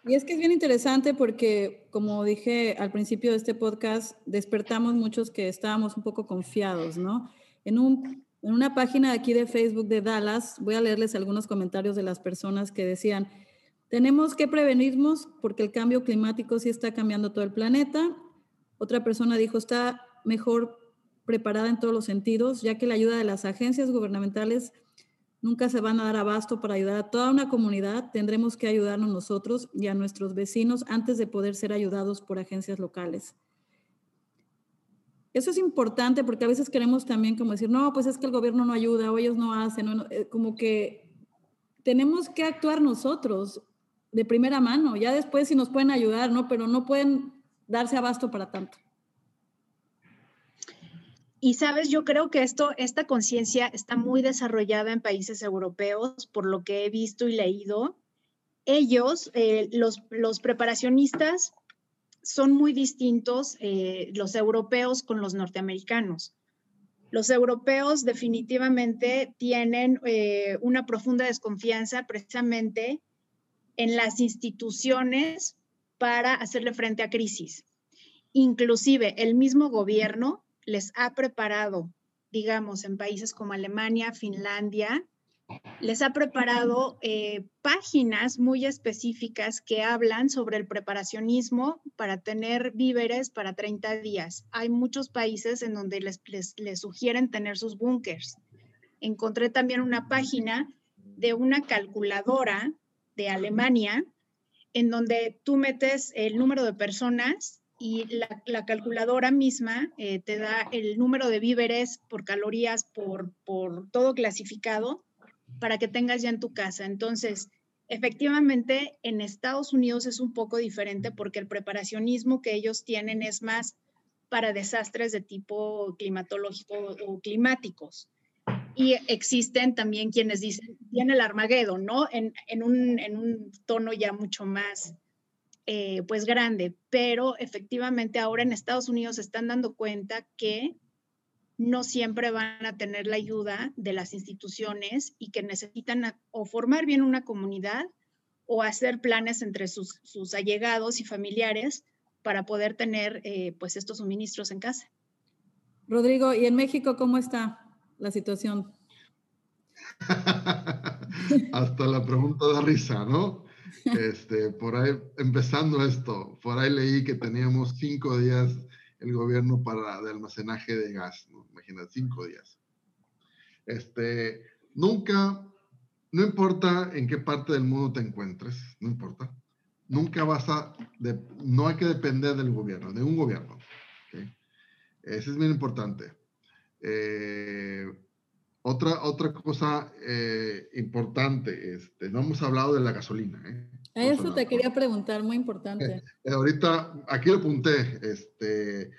Y es que es bien interesante porque, como dije al principio de este podcast, despertamos muchos que estábamos un poco confiados, ¿no? En, un, en una página aquí de Facebook de Dallas, voy a leerles algunos comentarios de las personas que decían, tenemos que prevenirnos porque el cambio climático sí está cambiando todo el planeta otra persona dijo, está mejor preparada en todos los sentidos, ya que la ayuda de las agencias gubernamentales nunca se van a dar abasto para ayudar a toda una comunidad. Tendremos que ayudarnos nosotros y a nuestros vecinos antes de poder ser ayudados por agencias locales. Eso es importante porque a veces queremos también como decir, no, pues es que el gobierno no ayuda o ellos no hacen, eh, como que tenemos que actuar nosotros de primera mano, ya después si nos pueden ayudar, ¿no? Pero no pueden darse abasto para tanto. Y sabes, yo creo que esto, esta conciencia está muy desarrollada en países europeos, por lo que he visto y leído. Ellos, eh, los, preparacionistas, son muy distintos eh, los europeos con los norteamericanos. Los europeos definitivamente tienen eh, una profunda desconfianza precisamente en las instituciones para hacerle frente a crisis. Inclusive el mismo gobierno les ha preparado, digamos, en países como Alemania, Finlandia, les ha preparado eh, páginas muy específicas que hablan sobre el preparacionismo para tener víveres para 30 días. Hay muchos países en donde les, les sugieren tener sus búnkers. Encontré también una página de una calculadora de Alemania en donde tú metes el número de personas y la, calculadora misma eh, te da el número de víveres por calorías, por, por todo clasificado, para que tengas ya en tu casa. Entonces, efectivamente, en Estados Unidos es un poco diferente porque el preparacionismo que ellos tienen es más para desastres de tipo climatológico o climáticos. Y existen también quienes dicen, tiene el Armageddon, ¿no? En, un, tono ya mucho más, eh, pues, grande. Pero efectivamente ahora en Estados Unidos se están dando cuenta que no siempre van a tener la ayuda de las instituciones y que necesitan o formar bien una comunidad o hacer planes entre sus, allegados y familiares para poder tener eh, pues estos suministros en casa. Rodrigo, ¿y en México cómo está? la situación. Hasta la pregunta da risa, ¿no? Este, por ahí, empezando esto, por ahí leí que teníamos cinco días el gobierno para de almacenaje de gas, ¿no? Imagínate, cinco días. Este, nunca, no importa en qué parte del mundo te encuentres, no importa, nunca vas a, no hay que depender del gobierno, de un gobierno. ¿okay? Eso es bien importante. Eh, otra, otra cosa eh, importante, este, no hemos hablado de la gasolina. ¿eh? eso te quería preguntar, muy importante. ahorita, aquí lo apunté, este,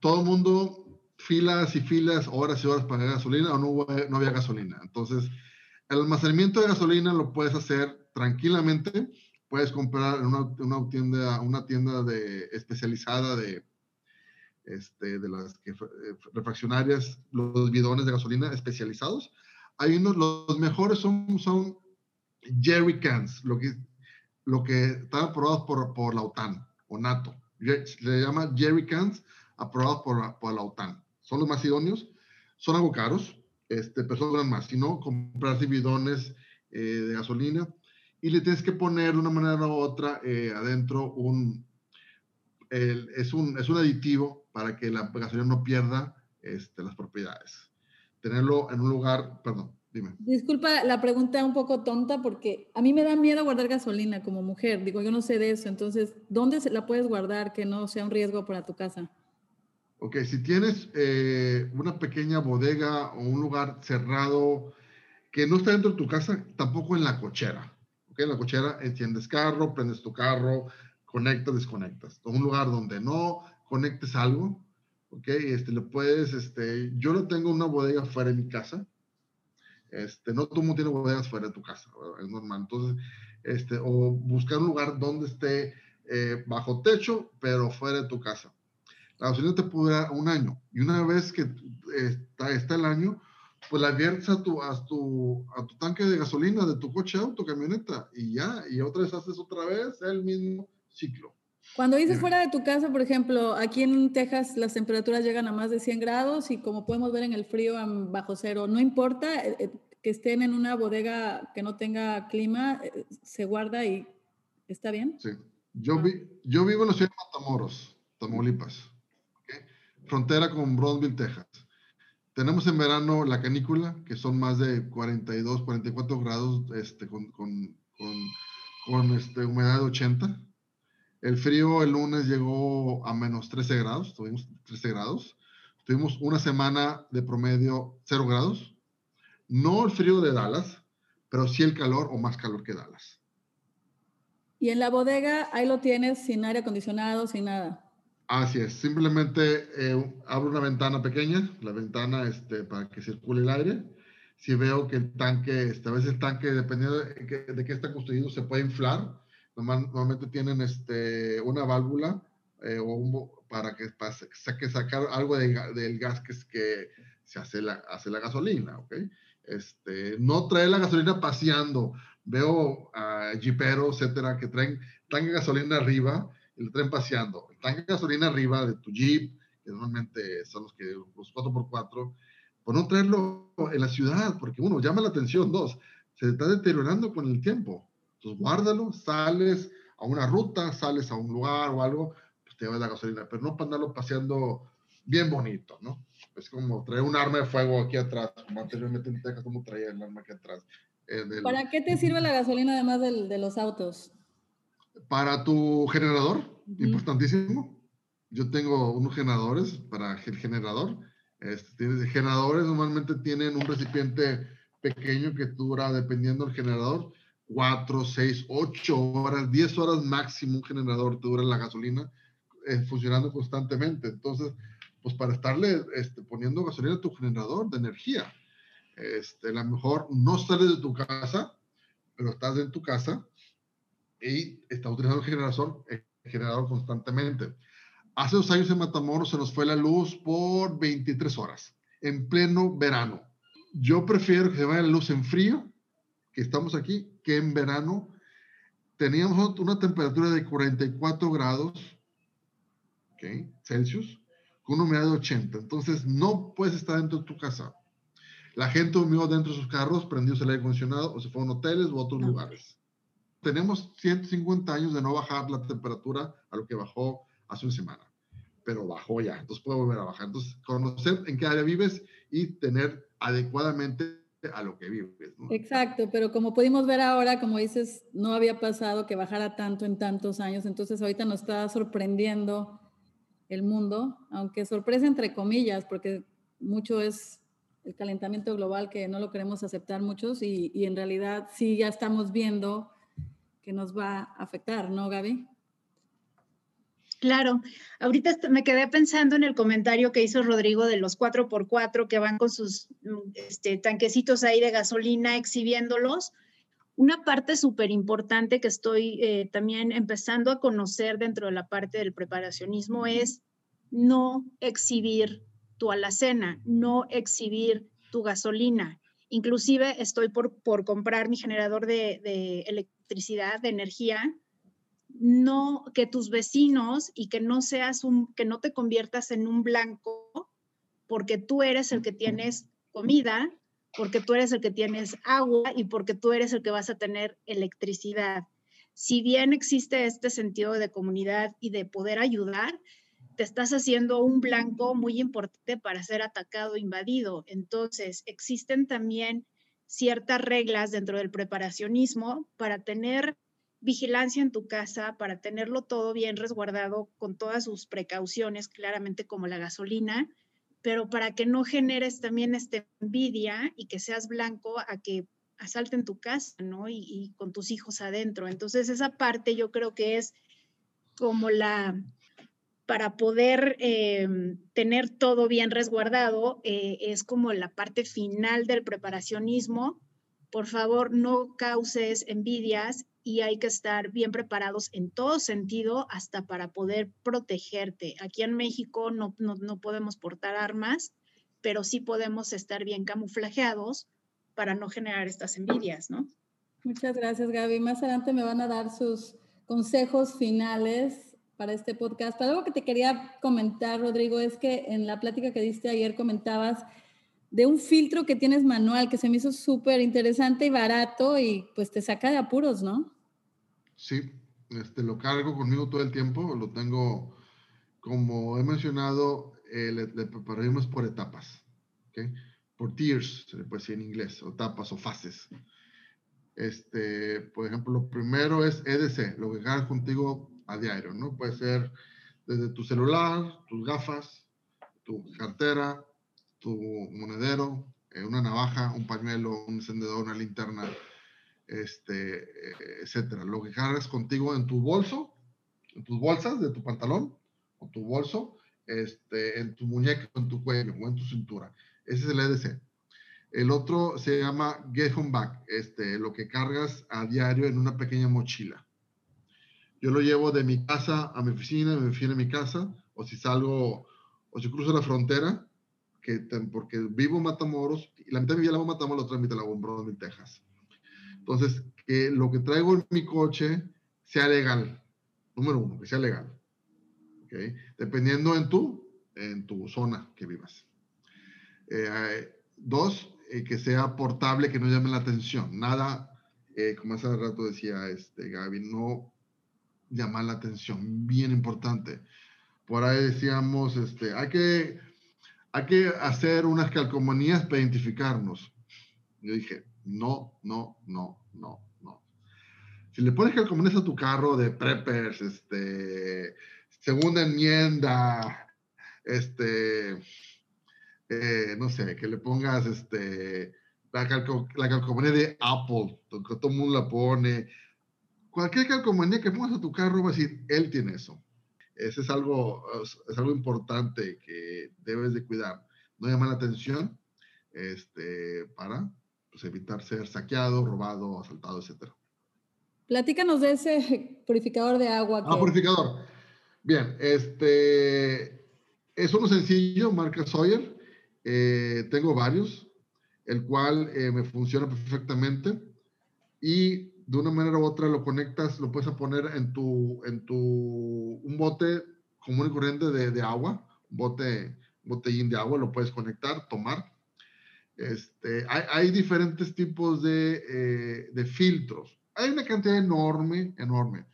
todo el mundo filas y filas, horas y horas para gasolina o no, no había gasolina. Entonces, el almacenamiento de gasolina lo puedes hacer tranquilamente. Puedes comprar en una, una tienda, una tienda de, especializada de, este, de las que, eh, los bidones de gasolina especializados. Hay unos, los mejores son, son jerry cans, lo que, lo que están aprobados por, por la OTAN o NATO. Le llama jerry cans aprobados por, por la OTAN. Son los más idóneos, son algo caros, este, pero son más. Si no, comprarse bidones eh, de gasolina y le tienes que poner de una manera u otra eh, adentro un, es, un, es un aditivo para que la gasolina no pierda este, las propiedades. Tenerlo en un lugar, perdón, dime. Disculpa la pregunta un poco tonta porque a mí me da miedo guardar gasolina como mujer. Digo, yo no sé de eso. Entonces, ¿dónde se la puedes guardar que no sea un riesgo para tu casa? Ok, si tienes eh, una pequeña bodega o un lugar cerrado que no está dentro de tu casa, tampoco en la cochera. Ok, en la cochera enciendes carro, prendes tu carro, conectas, desconectas. un lugar donde no conectes algo, ok, este, le puedes, este, yo no tengo una bodega fuera de mi casa, este, no todo el mundo tiene bodegas fuera de tu casa, es normal. Entonces, este, o buscar un lugar donde esté eh, bajo techo, pero fuera de tu casa. La gasolina te puede dar un año y una vez que está, está el año, pues la viertes a tu, a, tu, a tu tanque de gasolina de tu coche, auto, camioneta y ya, y otra vez haces otra vez el mismo ciclo. Cuando dices fuera de tu casa, por ejemplo, aquí en Texas las temperaturas llegan a más de 100 grados y como podemos ver en el frío bajo cero, no importa eh, eh, que estén en una bodega que no tenga clima, eh, se guarda y está bien. Sí, yo, vi, yo vivo en la ciudad de Matamoros, Tamaulipas, frontera con Brownsville, Texas. Tenemos en verano la canícula, que son más de 42, 44 grados este, con, con, con, con este, humedad de 80 el frío el lunes llegó a menos 13 grados, tuvimos 13 grados. Tuvimos una semana de promedio 0 grados. No el frío de Dallas, pero sí el calor o más calor que Dallas. Y en la bodega ahí lo tienes sin aire acondicionado, sin nada. Así es, simplemente eh, abro una ventana pequeña, la ventana este, para que circule el aire. Si veo que el tanque, este, a veces el tanque, dependiendo de, de qué está construido, se puede inflar normalmente tienen este, una válvula eh, o un, para que pase, saque, sacar algo del gas que, es que se hace la, hace la gasolina, ¿ok? Este, no trae la gasolina paseando. Veo a jiperos, etcétera, que traen tanque de gasolina arriba y lo traen paseando. El tanque de gasolina arriba de tu jeep, que normalmente son los que los 4x4, pues no traerlo en la ciudad, porque uno, llama la atención, dos, se está deteriorando con el tiempo. Entonces, guárdalo, sales a una ruta, sales a un lugar o algo, pues te llevas la gasolina, pero no para andarlo paseando bien bonito, ¿no? Es como traer un arma de fuego aquí atrás, como anteriormente en Texas, como traía el arma aquí atrás. Eh, ¿Para qué te sirve la gasolina además del, de los autos? Para tu generador, importantísimo. Yo tengo unos generadores para el generador. Este, generadores normalmente tienen un recipiente pequeño que dura, dependiendo del generador, 4, 6, 8 horas, 10 horas máximo un generador te dura la gasolina eh, funcionando constantemente. Entonces, pues para estarle este, poniendo gasolina a tu generador de energía, este, a lo mejor no sales de tu casa, pero estás en tu casa y estás utilizando el generador, el generador constantemente. Hace dos años en Matamoros se nos fue la luz por 23 horas, en pleno verano. Yo prefiero que se vaya la luz en frío que estamos aquí, que en verano teníamos una temperatura de 44 grados ¿okay? Celsius con una humedad de 80. Entonces no puedes estar dentro de tu casa. La gente durmió dentro de sus carros, prendió el aire acondicionado o se fueron a hoteles u otros lugares. Tenemos 150 años de no bajar la temperatura a lo que bajó hace una semana, pero bajó ya, entonces puede volver a bajar. Entonces, conocer en qué área vives y tener adecuadamente a lo que vives. Exacto, pero como pudimos ver ahora, como dices, no había pasado que bajara tanto en tantos años, entonces ahorita nos está sorprendiendo el mundo, aunque sorpresa entre comillas, porque mucho es el calentamiento global que no lo queremos aceptar muchos y, y en realidad sí ya estamos viendo que nos va a afectar, ¿no, Gaby? Claro, ahorita me quedé pensando en el comentario que hizo Rodrigo de los 4x4 que van con sus mm, este, tanquecitos ahí de gasolina exhibiéndolos. Una parte súper importante que estoy eh, también empezando a conocer dentro de la parte del preparacionismo es no exhibir tu alacena, no exhibir tu gasolina. Inclusive estoy por, por comprar mi generador de, de electricidad, de energía, no que tus vecinos y que no seas un que no te conviertas en un blanco porque tú eres el que tienes comida, porque tú eres el que tienes agua y porque tú eres el que vas a tener electricidad. Si bien existe este sentido de comunidad y de poder ayudar, te estás haciendo un blanco muy importante para ser atacado, invadido. Entonces, existen también ciertas reglas dentro del preparacionismo para tener vigilancia en tu casa para tenerlo todo bien resguardado con todas sus precauciones, claramente como la gasolina, pero para que no generes también esta envidia y que seas blanco a que asalten tu casa, ¿no? Y, con tus hijos adentro. Entonces, esa parte yo creo que es como la, para poder eh, tener todo bien resguardado, eh, es como la parte final del preparacionismo. Por favor, no causes envidias y hay que estar bien preparados en todo sentido hasta para poder protegerte. Aquí en México no, no, podemos portar armas, pero sí podemos estar bien camuflajeados para no generar estas envidias, ¿no? Muchas gracias, Gaby. Más adelante me van a dar sus consejos finales para este podcast. algo que te quería comentar, Rodrigo, es que en la plática que diste ayer comentabas de un filtro que tienes manual que se me hizo súper interesante y barato y pues te saca de apuros, ¿no? Sí, este, lo cargo conmigo todo el tiempo, lo tengo, como he mencionado, eh, le, preparamos por etapas, ¿okay? por tiers, se le puede decir en inglés, o etapas o fases. Este, por ejemplo, lo primero es EDC, lo que cargas contigo a diario, ¿no? Puede ser desde tu celular, tus gafas, tu cartera, tu monedero, eh, una navaja, un pañuelo, un encendedor, una linterna, este, etcétera. Lo que cargas contigo en tu bolso, en tus bolsas de tu pantalón o tu bolso, este, en tu muñeca, en tu cuello o en tu cintura. Ese es el EDC. El otro se llama Get Home Back, este, lo que cargas a diario en una pequeña mochila. Yo lo llevo de mi casa a mi oficina, de mi oficina a mi casa, o si salgo, o si cruzo la frontera, que, porque vivo en Matamoros, y la mitad de mi vida la hago en Matamoros, la otra mitad la hago en Brownsville, Texas. Entonces, que lo que traigo en mi coche sea legal. Número uno, que sea legal. Dependiendo en tu, en tu zona que vivas. Eh, dos, eh, que sea portable, que no llame la atención. Nada, eh, como hace rato decía este, Gaby, no llamar la atención. Bien importante. Por ahí decíamos, este, hay que, hay que hacer unas calcomanías para identificarnos. Yo dije, no, no, no, no, no. Si le pones calcomanías a tu carro de preppers, este, segunda enmienda, este, eh, no sé, que le pongas este, la, calcomanía de Apple, que todo el mundo la pone. Cualquier calcomanía que pongas a tu carro va a decir, él tiene eso. Ese es algo, es algo importante que debes de cuidar. No llamar la atención este, para pues, evitar ser saqueado, robado, asaltado, etc. Platícanos de ese purificador de agua. Ah, purificador. Bien, este es uno sencillo, marca Sawyer. Eh, tengo varios, el cual eh, me funciona perfectamente y de una manera u otra lo conectas, lo puedes poner en tu, en tu, un bote común y corriente de, de agua, bote, botellín de agua, lo puedes conectar, tomar este, hay, diferentes tipos eh, de, filtros. Hay una cantidad enorme, enorme.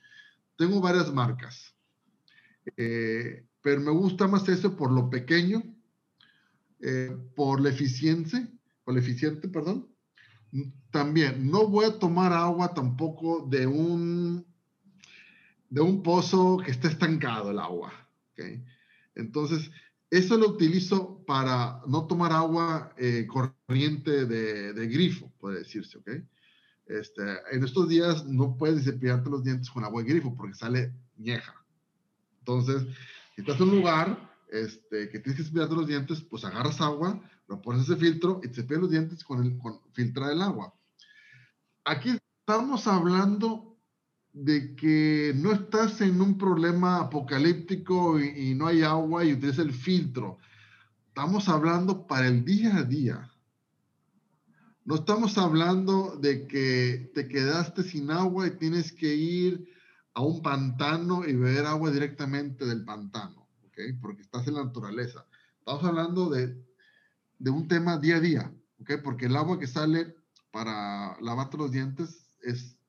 Tengo varias marcas, eh, pero me gusta más ese por lo pequeño, eh, por la eficiencia, por la eficiente, perdón. También, no voy a tomar agua tampoco de un, de un pozo que esté estancado el agua. Entonces, eso lo utilizo para no tomar agua eh, corriente de, grifo, puede decirse, ¿ok? Este, en estos días no puedes cepillarte los dientes con agua de grifo porque sale vieja, Entonces, si estás en un lugar este, que tienes que cepillarte los dientes, pues agarras agua, lo pones ese filtro y te cepillas los dientes con el con filtrar el agua. Aquí estamos hablando de que no estás en un problema apocalíptico y, no hay agua y utilizas el filtro. Estamos hablando para el día a día. No estamos hablando de que te quedaste sin agua y tienes que ir a un pantano y beber agua directamente del pantano. Porque estás en la naturaleza. Estamos hablando de, de un tema día a día. Porque el agua que sale para lavarte los dientes es,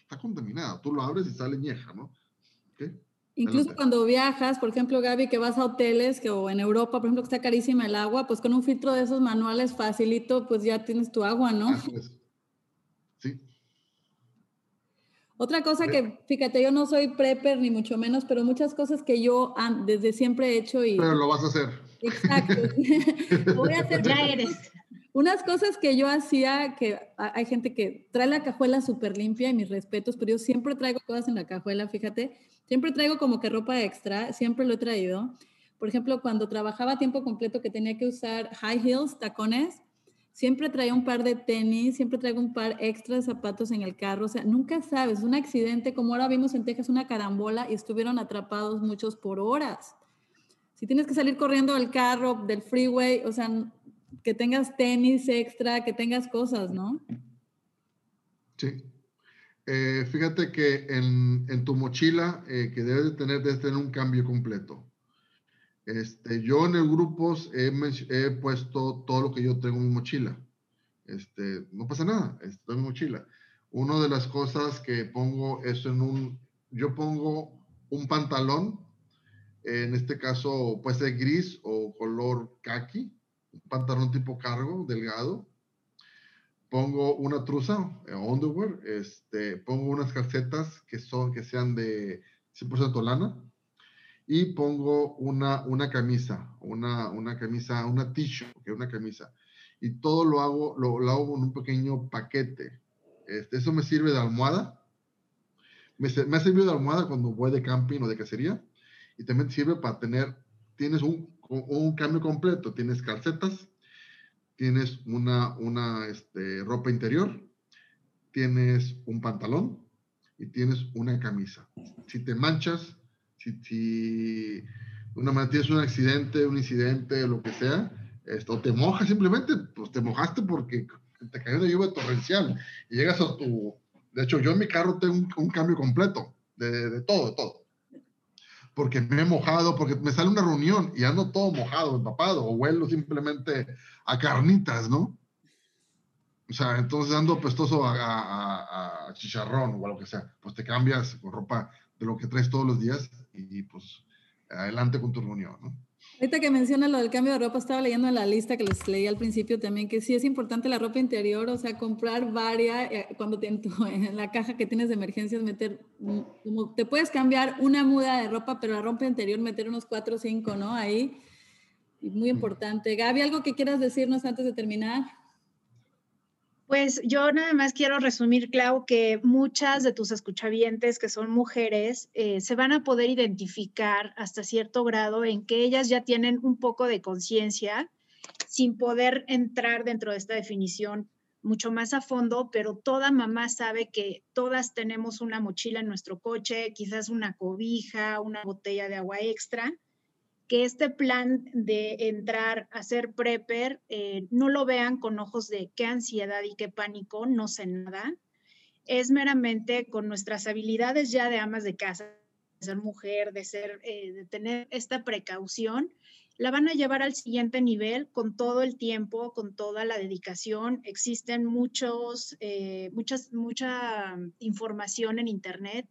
está contaminada. Tú lo abres y sale ñeja, ¿no? ¿Okay? Incluso cuando viajas, por ejemplo, Gaby, que vas a hoteles que, o en Europa, por ejemplo, que está carísima el agua, pues con un filtro de esos manuales facilito, pues ya tienes tu agua, ¿no? Sí. Otra cosa que, fíjate, yo no soy prepper ni mucho menos, pero muchas cosas que yo desde siempre he hecho y... Pero lo vas a hacer. Exacto. voy a hacer. Ya eres. Unas cosas que yo hacía, que hay gente que trae la cajuela súper limpia y mis respetos, pero yo siempre traigo cosas en la cajuela, fíjate Siempre traigo como que ropa extra, siempre lo he traído. Por ejemplo, cuando trabajaba a tiempo completo que tenía que usar high heels, tacones, siempre traía un par de tenis, siempre traigo un par extra de zapatos en el carro. O sea, nunca sabes, un accidente, como ahora vimos en Texas, una carambola y estuvieron atrapados muchos por horas. Si tienes que salir corriendo del carro, del freeway, o sea, que tengas tenis extra, que tengas cosas, ¿no? Sí. Eh, fíjate que en, en tu mochila eh, que debes de tener, debes tener un cambio completo. Este, yo en el grupo he, he, puesto todo lo que yo tengo en mi mochila. Este, no pasa nada, está en mi mochila. Una de las cosas que pongo es en un, yo pongo un pantalón, en este caso puede ser gris o color khaki, un pantalón tipo cargo, delgado, pongo una truza, eh, underwear, este, pongo unas calcetas que, son, que sean de 100% lana y pongo una, una camisa, una, una camisa, una t-shirt, una camisa. Y todo lo hago, lo, lo, hago en un pequeño paquete. Este, eso me sirve de almohada. Me, me ha servido de almohada cuando voy de camping o de cacería. Y también sirve para tener, tienes un, un cambio completo. Tienes calcetas, tienes una, una este, ropa interior, tienes un pantalón y tienes una camisa. Si te manchas, si, si una, tienes un accidente, un incidente, lo que sea, esto, te mojas simplemente, pues te mojaste porque te cayó una lluvia torrencial y llegas a tu... De hecho, yo en mi carro tengo un, cambio completo de, de, todo, de todo. Porque me he mojado, porque me sale una reunión y ando todo mojado, empapado, o huelo simplemente a carnitas, ¿no? O sea, entonces ando pestoso a, a, a, chicharrón o a lo que sea. Pues te cambias con ropa de lo que traes todos los días y pues adelante con tu reunión, ¿no? Ahorita que menciona lo del cambio de ropa, estaba leyendo en la lista que les leí al principio también que sí es importante la ropa interior, o sea, comprar varias, eh, cuando te, en la caja que tienes de emergencias, meter, como te puedes cambiar una muda de ropa, pero la ropa interior meter unos cuatro o cinco, ¿no? Ahí muy importante. Gaby, ¿algo que quieras decirnos antes de terminar? Pues yo nada más quiero resumir, Clau, que muchas de tus escuchavientes que son mujeres eh, se van a poder identificar hasta cierto grado en que ellas ya tienen un poco de conciencia sin poder entrar dentro de esta definición mucho más a fondo, pero toda mamá sabe que todas tenemos una mochila en nuestro coche, quizás una cobija, una botella de agua extra, que este plan de entrar a ser prepper eh, no lo vean con ojos de qué ansiedad y qué pánico, no sé nada. Es meramente con nuestras habilidades ya de amas de casa, de ser mujer, de, ser, eh, de tener esta precaución, la van a llevar al siguiente nivel con todo el tiempo, con toda la dedicación. Existen muchos, eh, muchas, mucha información en Internet.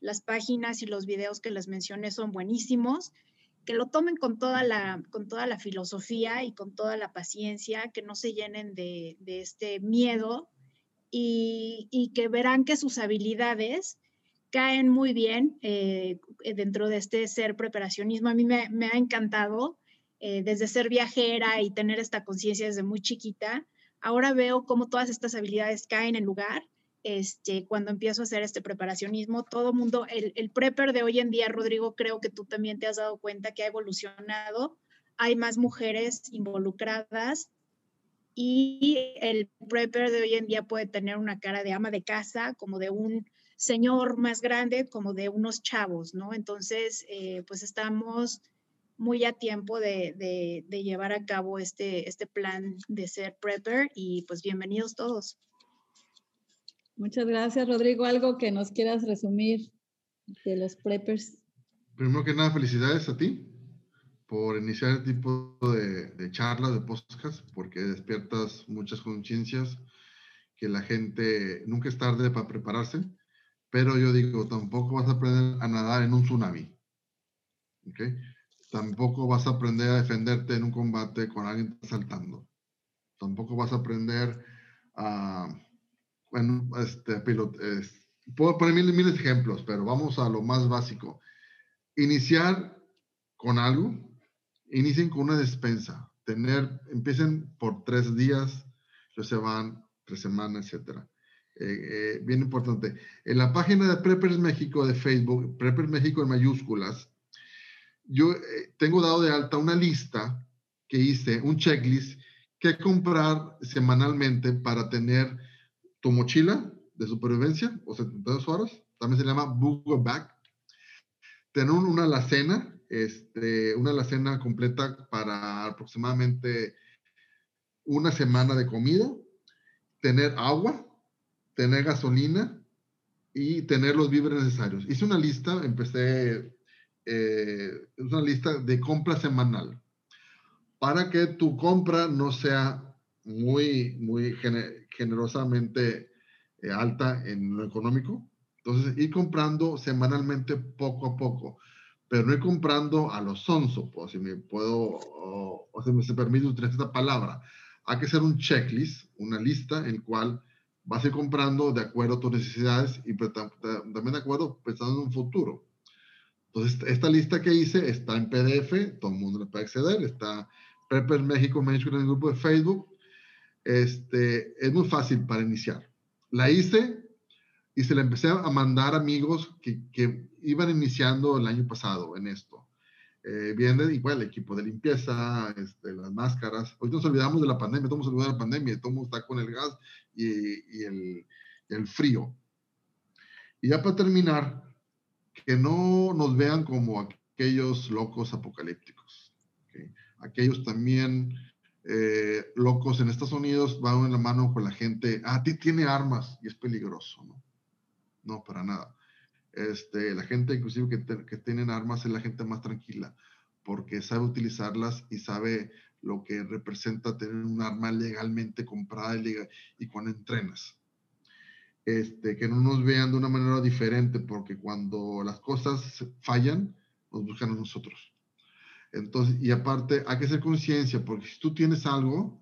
Las páginas y los videos que les mencioné son buenísimos que lo tomen con toda la, con toda la filosofía y con toda la paciencia, que no se llenen de, este miedo y, que verán que sus habilidades caen muy bien eh, dentro de este ser preparacionismo. A mí me, ha encantado eh, desde ser viajera y tener esta conciencia desde muy chiquita. Ahora veo cómo todas estas habilidades caen en lugar este, cuando empiezo a hacer este preparacionismo, todo mundo, el, prepper de hoy en día, Rodrigo, creo que tú también te has dado cuenta que ha evolucionado, hay más mujeres involucradas y el prepper de hoy en día puede tener una cara de ama de casa, como de un señor más grande, como de unos chavos, ¿no? Entonces, eh, pues estamos muy a tiempo de, de, llevar a cabo este, este plan de ser prepper y pues bienvenidos todos. Muchas gracias, Rodrigo. ¿Algo que nos quieras resumir de los preppers? Primero que nada, felicidades a ti por iniciar el tipo de, de charlas, de podcast, porque despiertas muchas conciencias que la gente nunca es tarde para prepararse, pero yo digo, tampoco vas a aprender a nadar en un tsunami. ¿okay? Tampoco vas a aprender a defenderte en un combate con alguien saltando. Tampoco vas a aprender a, este, puedo poner miles, miles de ejemplos, pero vamos a lo más básico. Iniciar con algo, inicien con una despensa. Tener, empiecen por tres días, luego se van tres semanas, etcétera. Eh, eh, bien importante. En la página de Preppers México de Facebook, Preppers México en mayúsculas, yo eh, tengo dado de alta una lista que hice, un checklist que comprar semanalmente para tener tu mochila de supervivencia o 72 horas, también se llama Google Bag, tener una alacena, este, una alacena completa para aproximadamente una semana de comida, tener agua, tener gasolina y tener los víveres necesarios. Hice una lista, empecé eh, una lista de compra semanal para que tu compra no sea muy, muy generosamente eh, alta en lo económico. Entonces, ir comprando semanalmente poco a poco, pero no ir comprando a los sonso, pues, si me puedo, o, o si me se permite utilizar esta palabra. Hay que hacer un checklist, una lista en la cual vas a ir comprando de acuerdo a tus necesidades y también de acuerdo pensando en un futuro. Entonces, esta lista que hice está en PDF, todo el mundo le puede acceder, está Prepper México México en el grupo de Facebook. Este, es muy fácil para iniciar. La hice y se la empecé a mandar amigos que, iban iniciando el año pasado en esto. Eh, viene igual el equipo de limpieza, este, las máscaras. Hoy nos olvidamos de la pandemia, todos olvidamos la pandemia, todo está con el gas y, y el frío. Y ya para terminar, que no nos vean como aquellos locos apocalípticos. Aquellos también eh, locos en Estados Unidos van en la mano con la gente, ah, tiene armas y es peligroso, ¿no? No, para nada. Este, la gente inclusive que, que tienen armas es la gente más tranquila, porque sabe utilizarlas y sabe lo que representa tener un arma legalmente comprada y, y cuando entrenas este, que no nos vean de una manera diferente, porque cuando las cosas fallan, nos buscan a nosotros. Y aparte, hay que hacer conciencia, porque si tú tienes algo,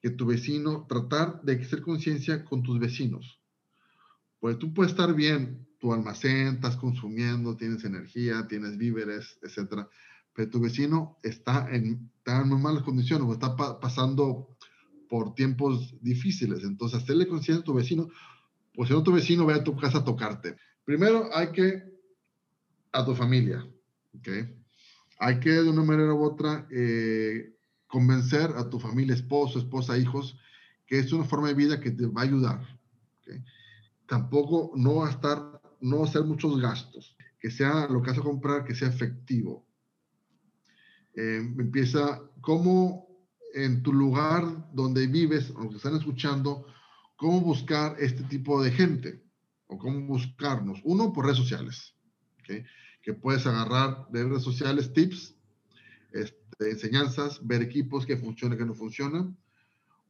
que tu vecino, tratar de hacer conciencia con tus vecinos. Pues tú puedes estar bien, tu almacén, estás consumiendo, tienes energía, tienes víveres, etcétera, pero tu vecino está en, está en muy malas condiciones o está pasando por tiempos difíciles. Entonces, hacerle conciencia a tu vecino, pues si no tu vecino ve a tu casa a tocarte. Primero hay que, a tu familia, ¿ok? Hay que de una manera u otra eh, convencer a tu familia, esposo, esposa, hijos, que es una forma de vida que te va a ayudar. ¿okay? Tampoco no estar, no hacer muchos gastos, que sea lo que vas a comprar, que sea efectivo. Eh, empieza, como en tu lugar donde vives, o que están escuchando, cómo buscar este tipo de gente o cómo buscarnos. Uno, por redes sociales, que puedes agarrar de redes sociales tips, este, enseñanzas, ver equipos que funcionan, que no funcionan.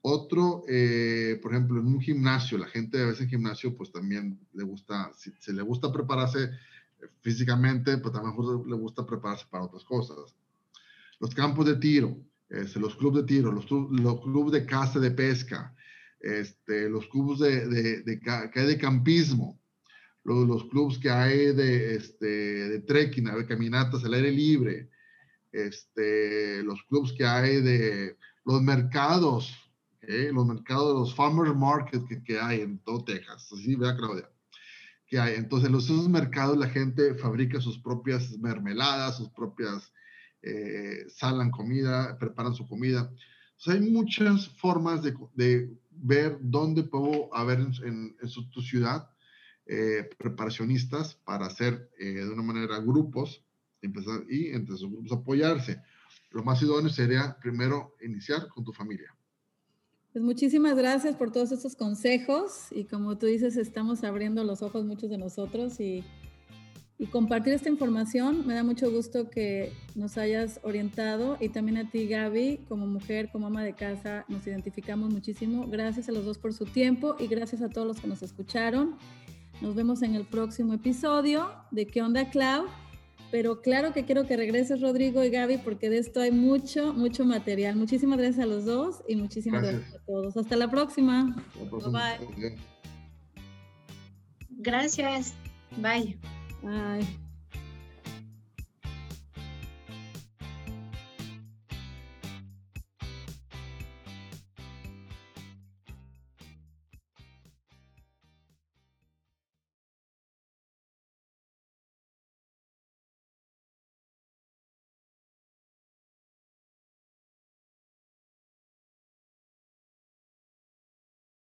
Otro, eh, por ejemplo, en un gimnasio, la gente a veces en gimnasio pues también le gusta, si, se le gusta prepararse eh, físicamente, pues también le gusta prepararse para otras cosas. Los campos de tiro, este, los clubes de tiro, los, clubes de caza de pesca, este, los clubes de, de, de campismo, los, los clubes que hay de, este, de trekking, de caminatas al aire libre, este, los clubes que hay de los mercados, los mercados, los farmers market que, que, hay en todo Texas, así, vea Claudia, que hay. Entonces, en esos mercados la gente fabrica sus propias mermeladas, sus propias, eh, salan comida, preparan su comida. hay muchas formas de, de, ver dónde puedo haber en, en, su, tu ciudad eh, preparacionistas para hacer eh, de una manera grupos empezar, y entre esos grupos apoyarse. Lo más idóneo sería primero iniciar con tu familia. Pues muchísimas gracias por todos estos consejos y como tú dices, estamos abriendo los ojos muchos de nosotros y, y compartir esta información. Me da mucho gusto que nos hayas orientado y también a ti, Gaby, como mujer, como ama de casa, nos identificamos muchísimo. Gracias a los dos por su tiempo y gracias a todos los que nos escucharon. Nos vemos en el próximo episodio de ¿Qué onda, Clau? Pero claro que quiero que regreses, Rodrigo y Gaby, porque de esto hay mucho, mucho material. Muchísimas gracias a los dos y muchísimas gracias, a todos. Hasta la próxima. Bye. Gracias. Bye. Bye.